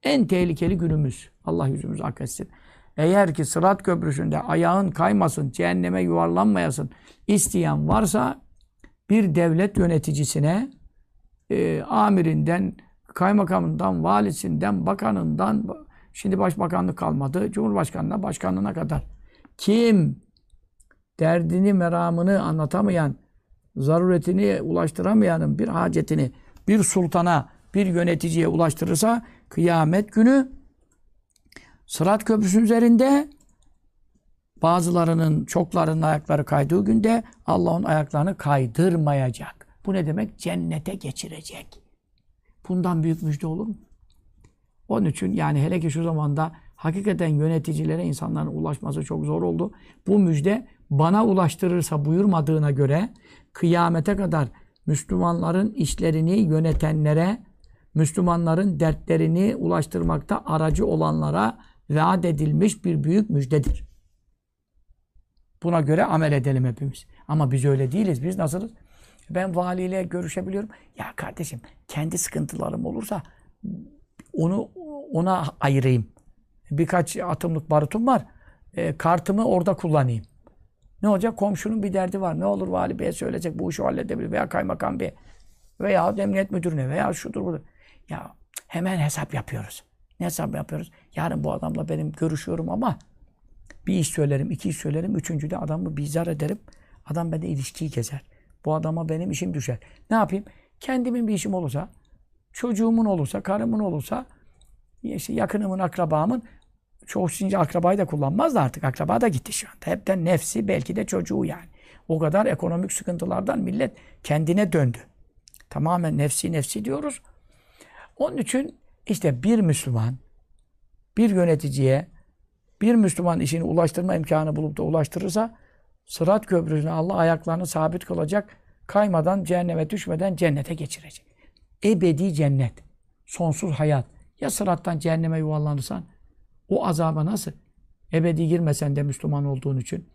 S1: En tehlikeli günümüz. Allah yüzümüzü ak etsin. Eğer ki sırat köprüsünde ayağın kaymasın, cehenneme yuvarlanmayasın isteyen varsa bir devlet yöneticisine e, amirinden, kaymakamından, valisinden, bakanından, şimdi başbakanlık kalmadı, cumhurbaşkanına, başkanlığına kadar kim derdini, meramını anlatamayan, zaruretini ulaştıramayanın bir hacetini bir sultana, bir yöneticiye ulaştırırsa kıyamet günü Sırat Köprüsü'nün üzerinde bazılarının, çoklarının ayakları kaydığı günde Allah onun ayaklarını kaydırmayacak. Bu ne demek? Cennete geçirecek. Bundan büyük müjde olur mu? Onun için yani hele ki şu zamanda hakikaten yöneticilere insanların ulaşması çok zor oldu. Bu müjde bana ulaştırırsa buyurmadığına göre kıyamete kadar Müslümanların işlerini yönetenlere, Müslümanların dertlerini ulaştırmakta aracı olanlara vaat edilmiş bir büyük müjdedir. Buna göre amel edelim hepimiz. Ama biz öyle değiliz. Biz nasılız? Ben valiyle görüşebiliyorum. Ya kardeşim kendi sıkıntılarım olursa onu ona ayırayım. Birkaç atımlık barutum var. E, kartımı orada kullanayım. Ne olacak? Komşunun bir derdi var. Ne olur vali beye söyleyecek bu işi halledebilir. Veya kaymakam bey. Veya emniyet müdürüne veya şudur budur. Ya hemen hesap yapıyoruz. Ne hesap yapıyoruz? Yarın bu adamla benim görüşüyorum ama bir iş söylerim, iki iş söylerim, üçüncü de adamı bizar ederim. Adam bende ilişkiyi keser. Bu adama benim işim düşer. Ne yapayım? Kendimin bir işim olursa, çocuğumun olursa, karımın olursa, işte yakınımın, akrabamın, çoğu şimdi akrabayı da kullanmaz da artık. Akraba da gitti şu anda. Hepten nefsi, belki de çocuğu yani. O kadar ekonomik sıkıntılardan millet kendine döndü. Tamamen nefsi nefsi diyoruz. Onun için işte bir Müslüman bir yöneticiye bir Müslüman işini ulaştırma imkanı bulup da ulaştırırsa Sırat köprüsüne Allah ayaklarını sabit kılacak. Kaymadan, cehenneme düşmeden cennete geçirecek. Ebedi cennet. Sonsuz hayat. Ya sırattan cehenneme yuvarlanırsan o azaba nasıl? Ebedi girmesen de Müslüman olduğun için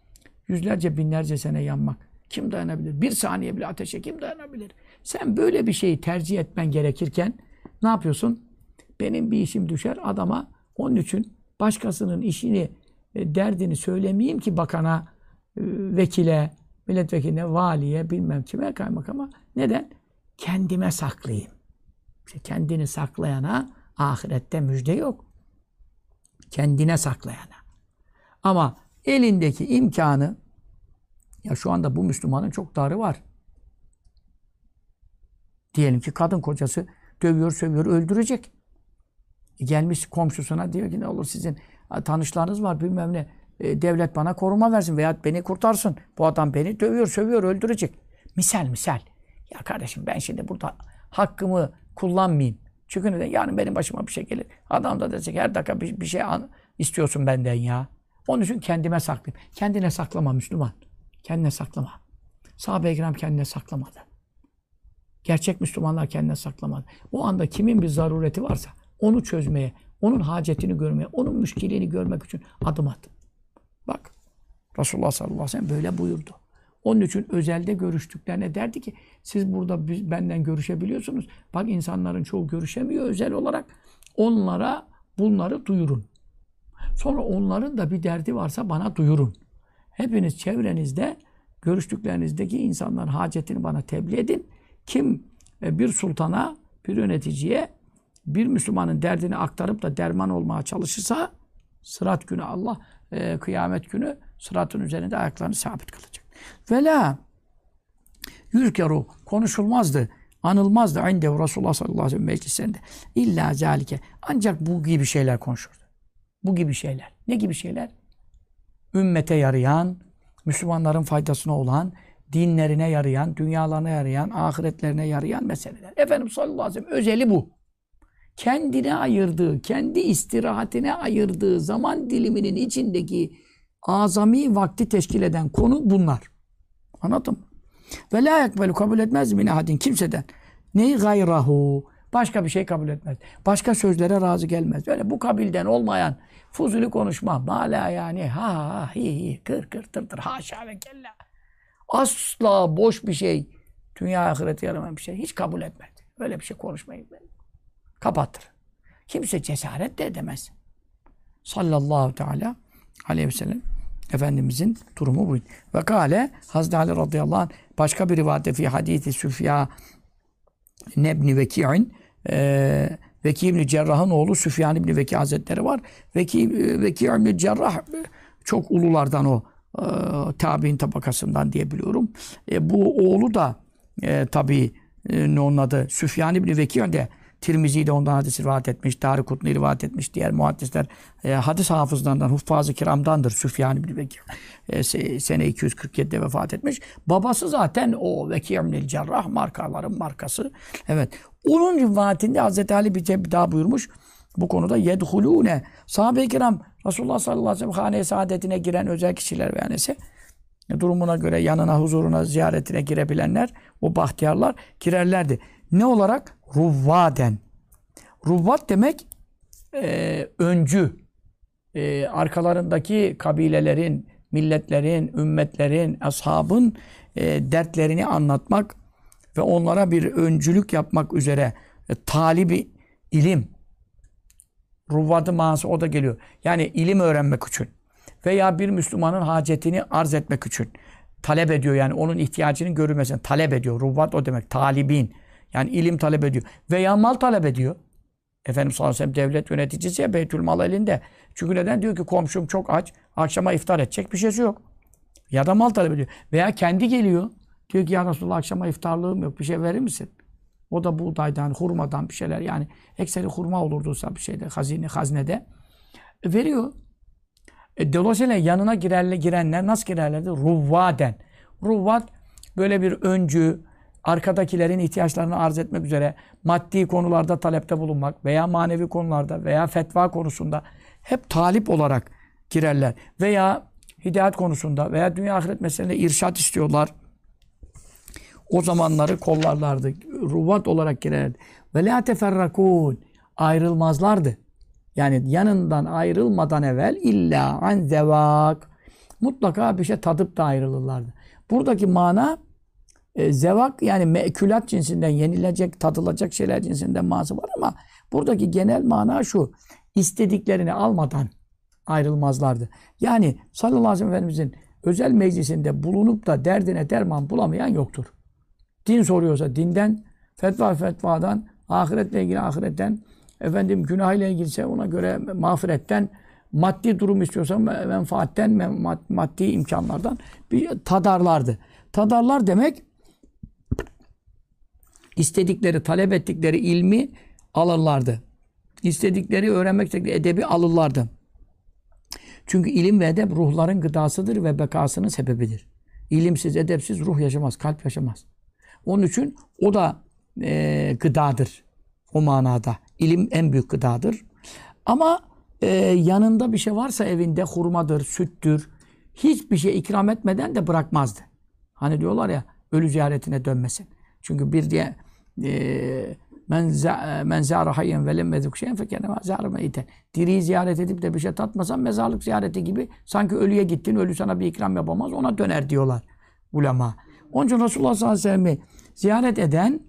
S1: yüzlerce binlerce sene yanmak. Kim dayanabilir? Bir saniye bile ateşe kim dayanabilir? Sen böyle bir şeyi tercih etmen gerekirken ne yapıyorsun? Benim bir işim düşer adama. Onun için başkasının işini, e, derdini söylemeyeyim ki bakana, e, vekile, milletvekiline, valiye, bilmem kime, kaymakama. Neden? Kendime saklayayım. İşte kendini saklayana ahirette müjde yok. Kendine saklayana. Ama elindeki imkanı Ya şu anda bu Müslümanın çok darı var. Diyelim ki kadın kocası dövüyor, sövüyor, öldürecek. Gelmiş komşusuna diyor ki ne olur sizin tanışlarınız var bilmem ne. E, devlet bana koruma versin veya beni kurtarsın. Bu adam beni dövüyor, sövüyor, öldürecek. Misal misal. Ya kardeşim ben şimdi burada hakkımı kullanmayayım. Çünkü neden? Yarın benim başıma bir şey gelir. Adam da diyecek her dakika bir, bir şey an, istiyorsun benden ya. Onun için kendime saklayayım. Kendine saklama Müslüman. Kendine saklama. Sahabe-i kiram kendine saklamadı. Gerçek Müslümanlar kendine saklamadı. O anda kimin bir zarureti varsa onu çözmeye, onun hacetini görmeye, onun müşkilini görmek için adım at. Bak Resulullah sallallahu aleyhi ve sellem böyle buyurdu. Onun için özelde görüştüklerine derdi ki siz burada biz, benden görüşebiliyorsunuz. Bak insanların çoğu görüşemiyor özel olarak. Onlara bunları duyurun. Sonra onların da bir derdi varsa bana duyurun. Hepiniz çevrenizde görüştüklerinizdeki insanların hacetini bana tebliğ edin. Kim e, bir sultana, bir yöneticiye bir Müslümanın derdini aktarıp da derman olmaya çalışırsa sırat günü Allah e, kıyamet günü sıratın üzerinde ayaklarını sabit kılacak. Vela yürkeru konuşulmazdı, anılmazdı inde Resulullah sallallahu aleyhi ve sellem meclisinde. İlla zalike. Ancak bu gibi şeyler konuşurdu. Bu gibi şeyler. Ne gibi şeyler? Ümmete yarayan, Müslümanların faydasına olan, dinlerine yarayan, dünyalarına yarayan, ahiretlerine yarayan meseleler. Efendim sallallahu aleyhi ve sellem özeli bu. Kendine ayırdığı, kendi istirahatine ayırdığı zaman diliminin içindeki azami vakti teşkil eden konu bunlar. Anladın mı? Ve la ekbelu kabul etmez min ahadin kimseden. Neyi gayrahu? Başka bir şey kabul etmez. Başka sözlere razı gelmez. Öyle bu kabilden olmayan fuzuli konuşma. Mala yani ha ha hi hi kır kır tır tır haşa ve kella. Asla boş bir şey. Dünya ahireti yaramayan bir şey. Hiç kabul etmez. Öyle bir şey konuşmayın. Kapattır. Kimse cesaret de edemez. Sallallahu teala aleyhi ve sellem. Efendimizin durumu buydu. Ve kale Hazreti Ali radıyallahu anh başka bir rivayette fi hadisi Süfya Nebni Veki'in e, Veki İbni Cerrah'ın oğlu Süfyan İbni Veki Hazretleri var. Veki, Veki İbni Cerrah çok ululardan o e, tabi'in tabakasından diye biliyorum. E, bu oğlu da e, tabii e, onun adı Süfyan İbni Veki de Tirmizi de ondan hadis rivayet etmiş. Darı Kutni rivayet etmiş. Diğer muhaddisler e, hadis hafızlarından, huffaz-ı kiramdandır. Süfyan ibn Vekir. E, sene 247'de vefat etmiş. Babası zaten o Vekir ibn Cerrah markaların markası. Evet. Onun rivayetinde Hazreti Ali bir daha buyurmuş. Bu konuda yedhulûne. Sahabe-i kiram Resulullah sallallahu aleyhi ve sellem hane saadetine giren özel kişiler ve neyse durumuna göre yanına, huzuruna, ziyaretine girebilenler, o bahtiyarlar girerlerdi. Ne olarak? Ruvvaden. Ruvvat demek e, öncü. E, arkalarındaki kabilelerin, milletlerin, ümmetlerin, ashabın e, dertlerini anlatmak ve onlara bir öncülük yapmak üzere e, talibi ilim. Ruvvatı manası o da geliyor. Yani ilim öğrenmek için veya bir Müslümanın hacetini arz etmek için talep ediyor yani onun ihtiyacının görülmesini talep ediyor. Ruvvat o demek. Talibin. Yani ilim talep ediyor. Veya mal talep ediyor. Efendim sallallahu aleyhi ve sellem devlet yöneticisi ya Beytül Mal elinde. Çünkü neden? Diyor ki komşum çok aç. Akşama iftar edecek bir şeysi yok. Ya da mal talep ediyor. Veya kendi geliyor. Diyor ki ya Resulallah akşama iftarlığım yok. Bir şey verir misin? O da buğdaydan, hurmadan bir şeyler yani ekseri hurma olurdu bir şeyde hazine haznede. E, veriyor. E, dolayısıyla yanına girerle, girenler nasıl girerlerdi? Ruvvaden. Ruvvat böyle bir öncü, arkadakilerin ihtiyaçlarını arz etmek üzere maddi konularda talepte bulunmak veya manevi konularda veya fetva konusunda hep talip olarak girerler. Veya hidayet konusunda veya dünya ahiret meselelerinde irşat istiyorlar. O zamanları kollarlardı. Ruvat olarak girerlerdi. Ve la teferrakun. Ayrılmazlardı. Yani yanından ayrılmadan evvel illa an zevak. Mutlaka bir şey tadıp da ayrılırlardı. Buradaki mana e, zevak yani mekülat cinsinden yenilecek, tadılacak şeyler cinsinden manası var ama buradaki genel mana şu. istediklerini almadan ayrılmazlardı. Yani sallallahu aleyhi ve sellem Efendimizin özel meclisinde bulunup da derdine derman bulamayan yoktur. Din soruyorsa dinden, fetva fetvadan, ahiretle ilgili ahiretten, efendim günah ile ilgilse ona göre mağfiretten, maddi durum istiyorsa menfaatten, men- maddi imkanlardan bir tadarlardı. Tadarlar demek istedikleri, talep ettikleri ilmi alırlardı. İstedikleri, öğrenmek istedikleri edebi alırlardı. Çünkü ilim ve edep ruhların gıdasıdır ve bekasının sebebidir. İlimsiz, edepsiz ruh yaşamaz, kalp yaşamaz. Onun için o da e, gıdadır o manada. İlim en büyük gıdadır. Ama e, yanında bir şey varsa evinde hurmadır, süttür, hiçbir şey ikram etmeden de bırakmazdı. Hani diyorlar ya ölü ziyaretine dönmesin. Çünkü bir diye za, men zâre hayyen ve lem mezuk şeyen fekene zâre meyten. Diriyi ziyaret edip de bir şey tatmasan mezarlık ziyareti gibi sanki ölüye gittin, ölü sana bir ikram yapamaz, ona döner diyorlar ulema. Onun için Resulullah sallallahu aleyhi ve sellem'i ziyaret eden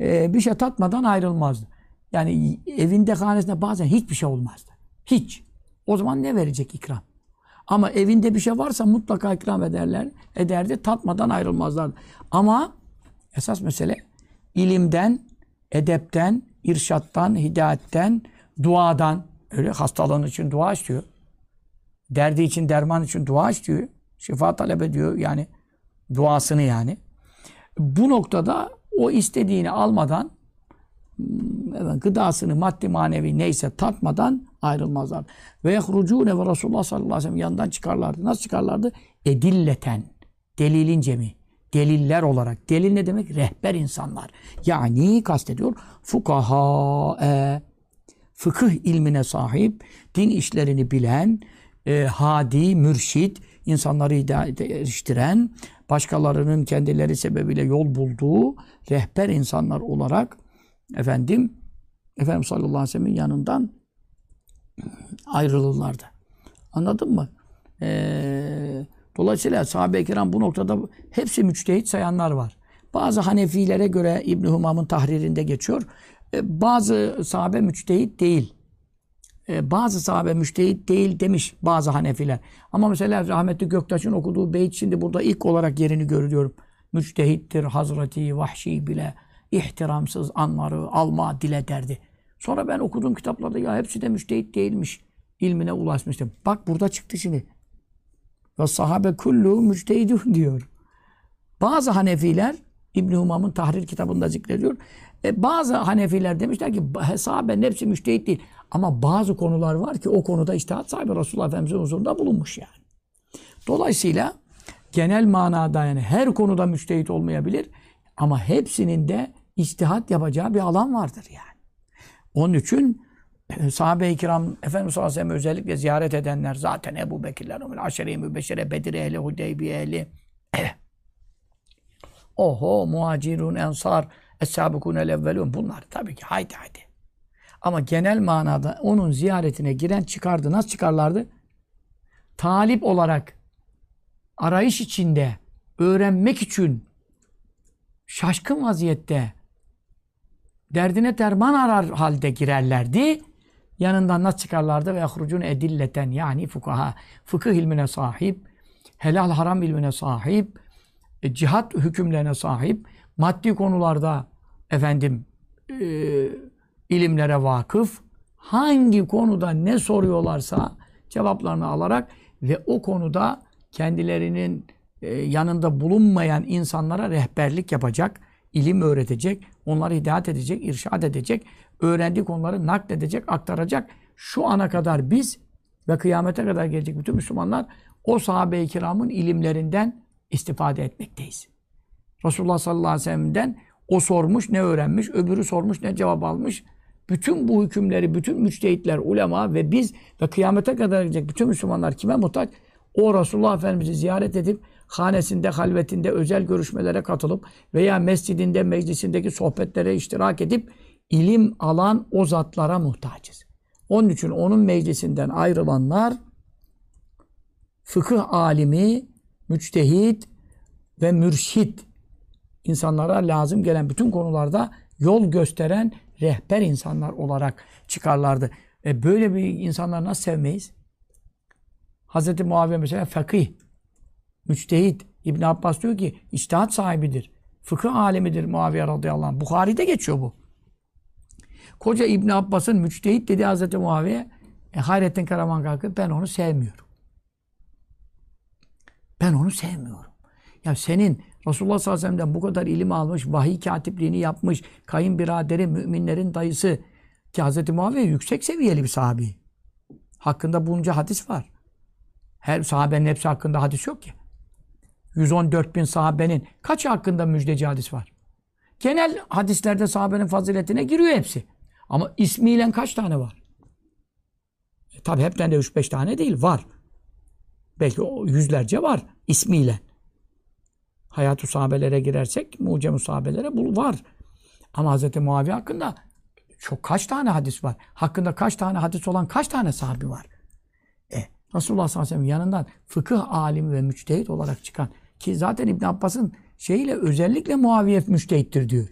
S1: e, bir şey tatmadan ayrılmazdı. Yani evinde, hanesinde bazen hiçbir şey olmazdı. Hiç. O zaman ne verecek ikram? Ama evinde bir şey varsa mutlaka ikram ederler, ederdi. Tatmadan ayrılmazlardı. Ama esas mesele ilimden, edepten, irşattan, hidayetten, duadan. Öyle hastalığın için dua istiyor. Derdi için, derman için dua istiyor. Şifa talep ediyor yani. Duasını yani. Bu noktada o istediğini almadan evet, gıdasını maddi manevi neyse tatmadan ayrılmazlar. Ve yehrucune ve Resulullah sallallahu aleyhi ve sellem yanından çıkarlardı. Nasıl çıkarlardı? Edilleten. Delilin cemi. Deliller olarak. Delil ne demek? Rehber insanlar. Yani kastediyor fukaha e, fıkıh ilmine sahip, din işlerini bilen, e, hadi, mürşit, insanları hidayete eriştiren, başkalarının kendileri sebebiyle yol bulduğu rehber insanlar olarak efendim Efendimiz sallallahu aleyhi ve sellem'in yanından ayrılırlardı. Anladın mı? Ee, dolayısıyla sahabe-i kiram bu noktada hepsi müçtehit sayanlar var. Bazı Hanefilere göre İbn Humam'ın tahririnde geçiyor. Ee, bazı sahabe müçtehit değil. Ee, bazı sahabe müçtehit değil demiş bazı Hanefiler. Ama mesela rahmetli Göktaş'ın okuduğu beyt şimdi burada ilk olarak yerini görüyorum. Müçtehittir Hazreti Vahşi bile ihtiramsız anları alma dile derdi. Sonra ben okuduğum kitaplarda ya hepsi de müştehit değilmiş. ilmine ulaşmıştım. Bak burada çıktı şimdi. Ve sahabe kullu müçtehidun diyor. Bazı Hanefiler İbn Humam'ın tahrir kitabında zikrediyor. E, bazı Hanefiler demişler ki sahabenin hepsi müştehit değil. Ama bazı konular var ki o konuda iştihat sahibi Resulullah Efendimiz'in huzurunda bulunmuş yani. Dolayısıyla genel manada yani her konuda müştehit olmayabilir. Ama hepsinin de iştihat yapacağı bir alan vardır yani. Onun için sahabe-i kiram Efendimiz sallallahu aleyhi ve sellem özellikle ziyaret edenler zaten Ebu Bekirler, Aşere-i Mübeşşere, Bedir ehli, Hudeybiye ehli. Oho, muhacirun, ensar, es-sabikun el-evvelun. Bunlar tabii ki haydi haydi. Ama genel manada onun ziyaretine giren çıkardı. Nasıl çıkarlardı? Talip olarak arayış içinde öğrenmek için şaşkın vaziyette derdine derman arar halde girerlerdi. Yanından nasıl çıkarlardı? Ve yahrucun edilleten yani fukaha. Fıkıh ilmine sahip, helal haram ilmine sahip, e, cihat hükümlerine sahip, maddi konularda efendim e, ilimlere vakıf, hangi konuda ne soruyorlarsa cevaplarını alarak ve o konuda kendilerinin e, yanında bulunmayan insanlara rehberlik yapacak, ilim öğretecek, onları hidayet edecek, irşad edecek, öğrendiği konuları nakledecek, aktaracak. Şu ana kadar biz ve kıyamete kadar gelecek bütün Müslümanlar o sahabe-i kiramın ilimlerinden istifade etmekteyiz. Resulullah sallallahu aleyhi ve sellem'den o sormuş ne öğrenmiş, öbürü sormuş ne cevap almış. Bütün bu hükümleri, bütün müçtehitler, ulema ve biz ve kıyamete kadar gelecek bütün Müslümanlar kime muhtaç? O Resulullah Efendimiz'i ziyaret edip hanesinde, halvetinde özel görüşmelere katılıp veya mescidinde, meclisindeki sohbetlere iştirak edip ilim alan o zatlara muhtacız. Onun için onun meclisinden ayrılanlar fıkıh alimi, müçtehit ve mürşit insanlara lazım gelen bütün konularda yol gösteren rehber insanlar olarak çıkarlardı. E böyle bir insanları nasıl sevmeyiz? Hazreti Muaviye mesela fakih, müçtehit. İbn Abbas diyor ki içtihat sahibidir. Fıkıh alemidir Muaviye radıyallahu anh. Bukhari'de geçiyor bu. Koca İbn Abbas'ın müçtehit dediği Hazreti Muaviye E, Hayrettin Karaman kalkıp ben onu sevmiyorum. Ben onu sevmiyorum. Ya senin Resulullah sallallahu aleyhi ve sellem'den bu kadar ilim almış, vahiy katipliğini yapmış, kayınbiraderi, müminlerin dayısı ki Hz. Muaviye yüksek seviyeli bir sahabi. Hakkında bunca hadis var. Her sahabenin hepsi hakkında hadis yok ki. 114 bin sahabenin kaç hakkında müjdeci hadis var? Genel hadislerde sahabenin faziletine giriyor hepsi. Ama ismiyle kaç tane var? E, tabi hepten de 3-5 tane değil, var. Belki o yüzlerce var ismiyle. Hayat-ı sahabelere girersek, mucem sahabelere bu var. Ama Hz. Muaviye hakkında çok kaç tane hadis var? Hakkında kaç tane hadis olan kaç tane sahabi var? E, Resulullah sallallahu aleyhi ve sellem yanından fıkıh alimi ve müçtehit olarak çıkan ki zaten İbn Abbas'ın şeyiyle özellikle Muaviye müçtehittir diyor.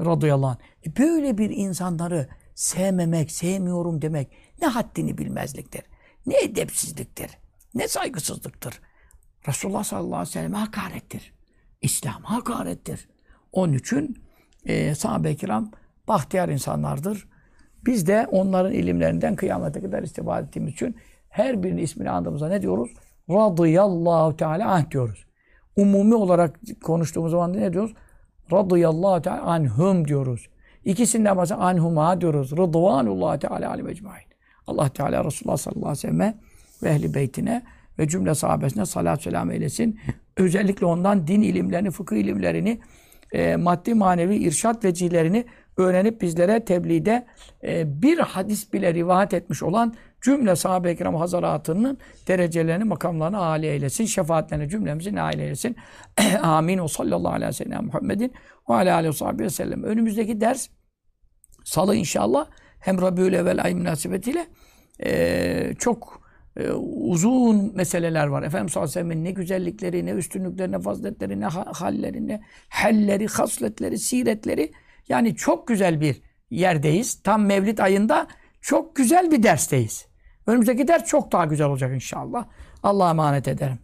S1: Radıyallahu anh. E böyle bir insanları sevmemek, sevmiyorum demek ne haddini bilmezliktir. Ne edepsizliktir. Ne saygısızlıktır. Resulullah sallallahu aleyhi ve selleme hakarettir. İslam'a hakarettir. Onun için e, sahabe-i kiram bahtiyar insanlardır. Biz de onların ilimlerinden kıyamete kadar istifade ettiğimiz için her birinin ismini andığımızda ne diyoruz? Radıyallahu Teala anh diyoruz. Umumi olarak konuştuğumuz zaman ne diyoruz? Radıyallahu Teala anhum diyoruz. İkisinden başka anhuma diyoruz. Rıdvanullah Teala alim ecmain. Allah Teala Resulullah sallallahu aleyhi ve selleme ve ehli beytine ve cümle sahabesine salat selam eylesin. Özellikle ondan din ilimlerini, fıkıh ilimlerini, e, maddi manevi irşat vecihlerini öğrenip bizlere tebliğde e, bir hadis bile rivayet etmiş olan cümle sahabe-i kiram hazaratının derecelerini, makamlarını âli eylesin. Şefaatlerini cümlemizi nail eylesin. Amin. O sallallahu aleyhi ve sellem Muhammedin ve aleyhi ve sellem. Önümüzdeki ders salı inşallah hem Rabiül Evvel ay münasebetiyle e, çok e, uzun meseleler var. Efendimiz sallallahu aleyhi ve sellem'in ne güzellikleri, ne üstünlükleri, ne faziletleri, ne ha- halleri, ne helleri, hasletleri, siretleri. Yani çok güzel bir yerdeyiz. Tam Mevlid ayında çok güzel bir dersteyiz. Önümüzdeki ders çok daha güzel olacak inşallah. Allah'a emanet ederim.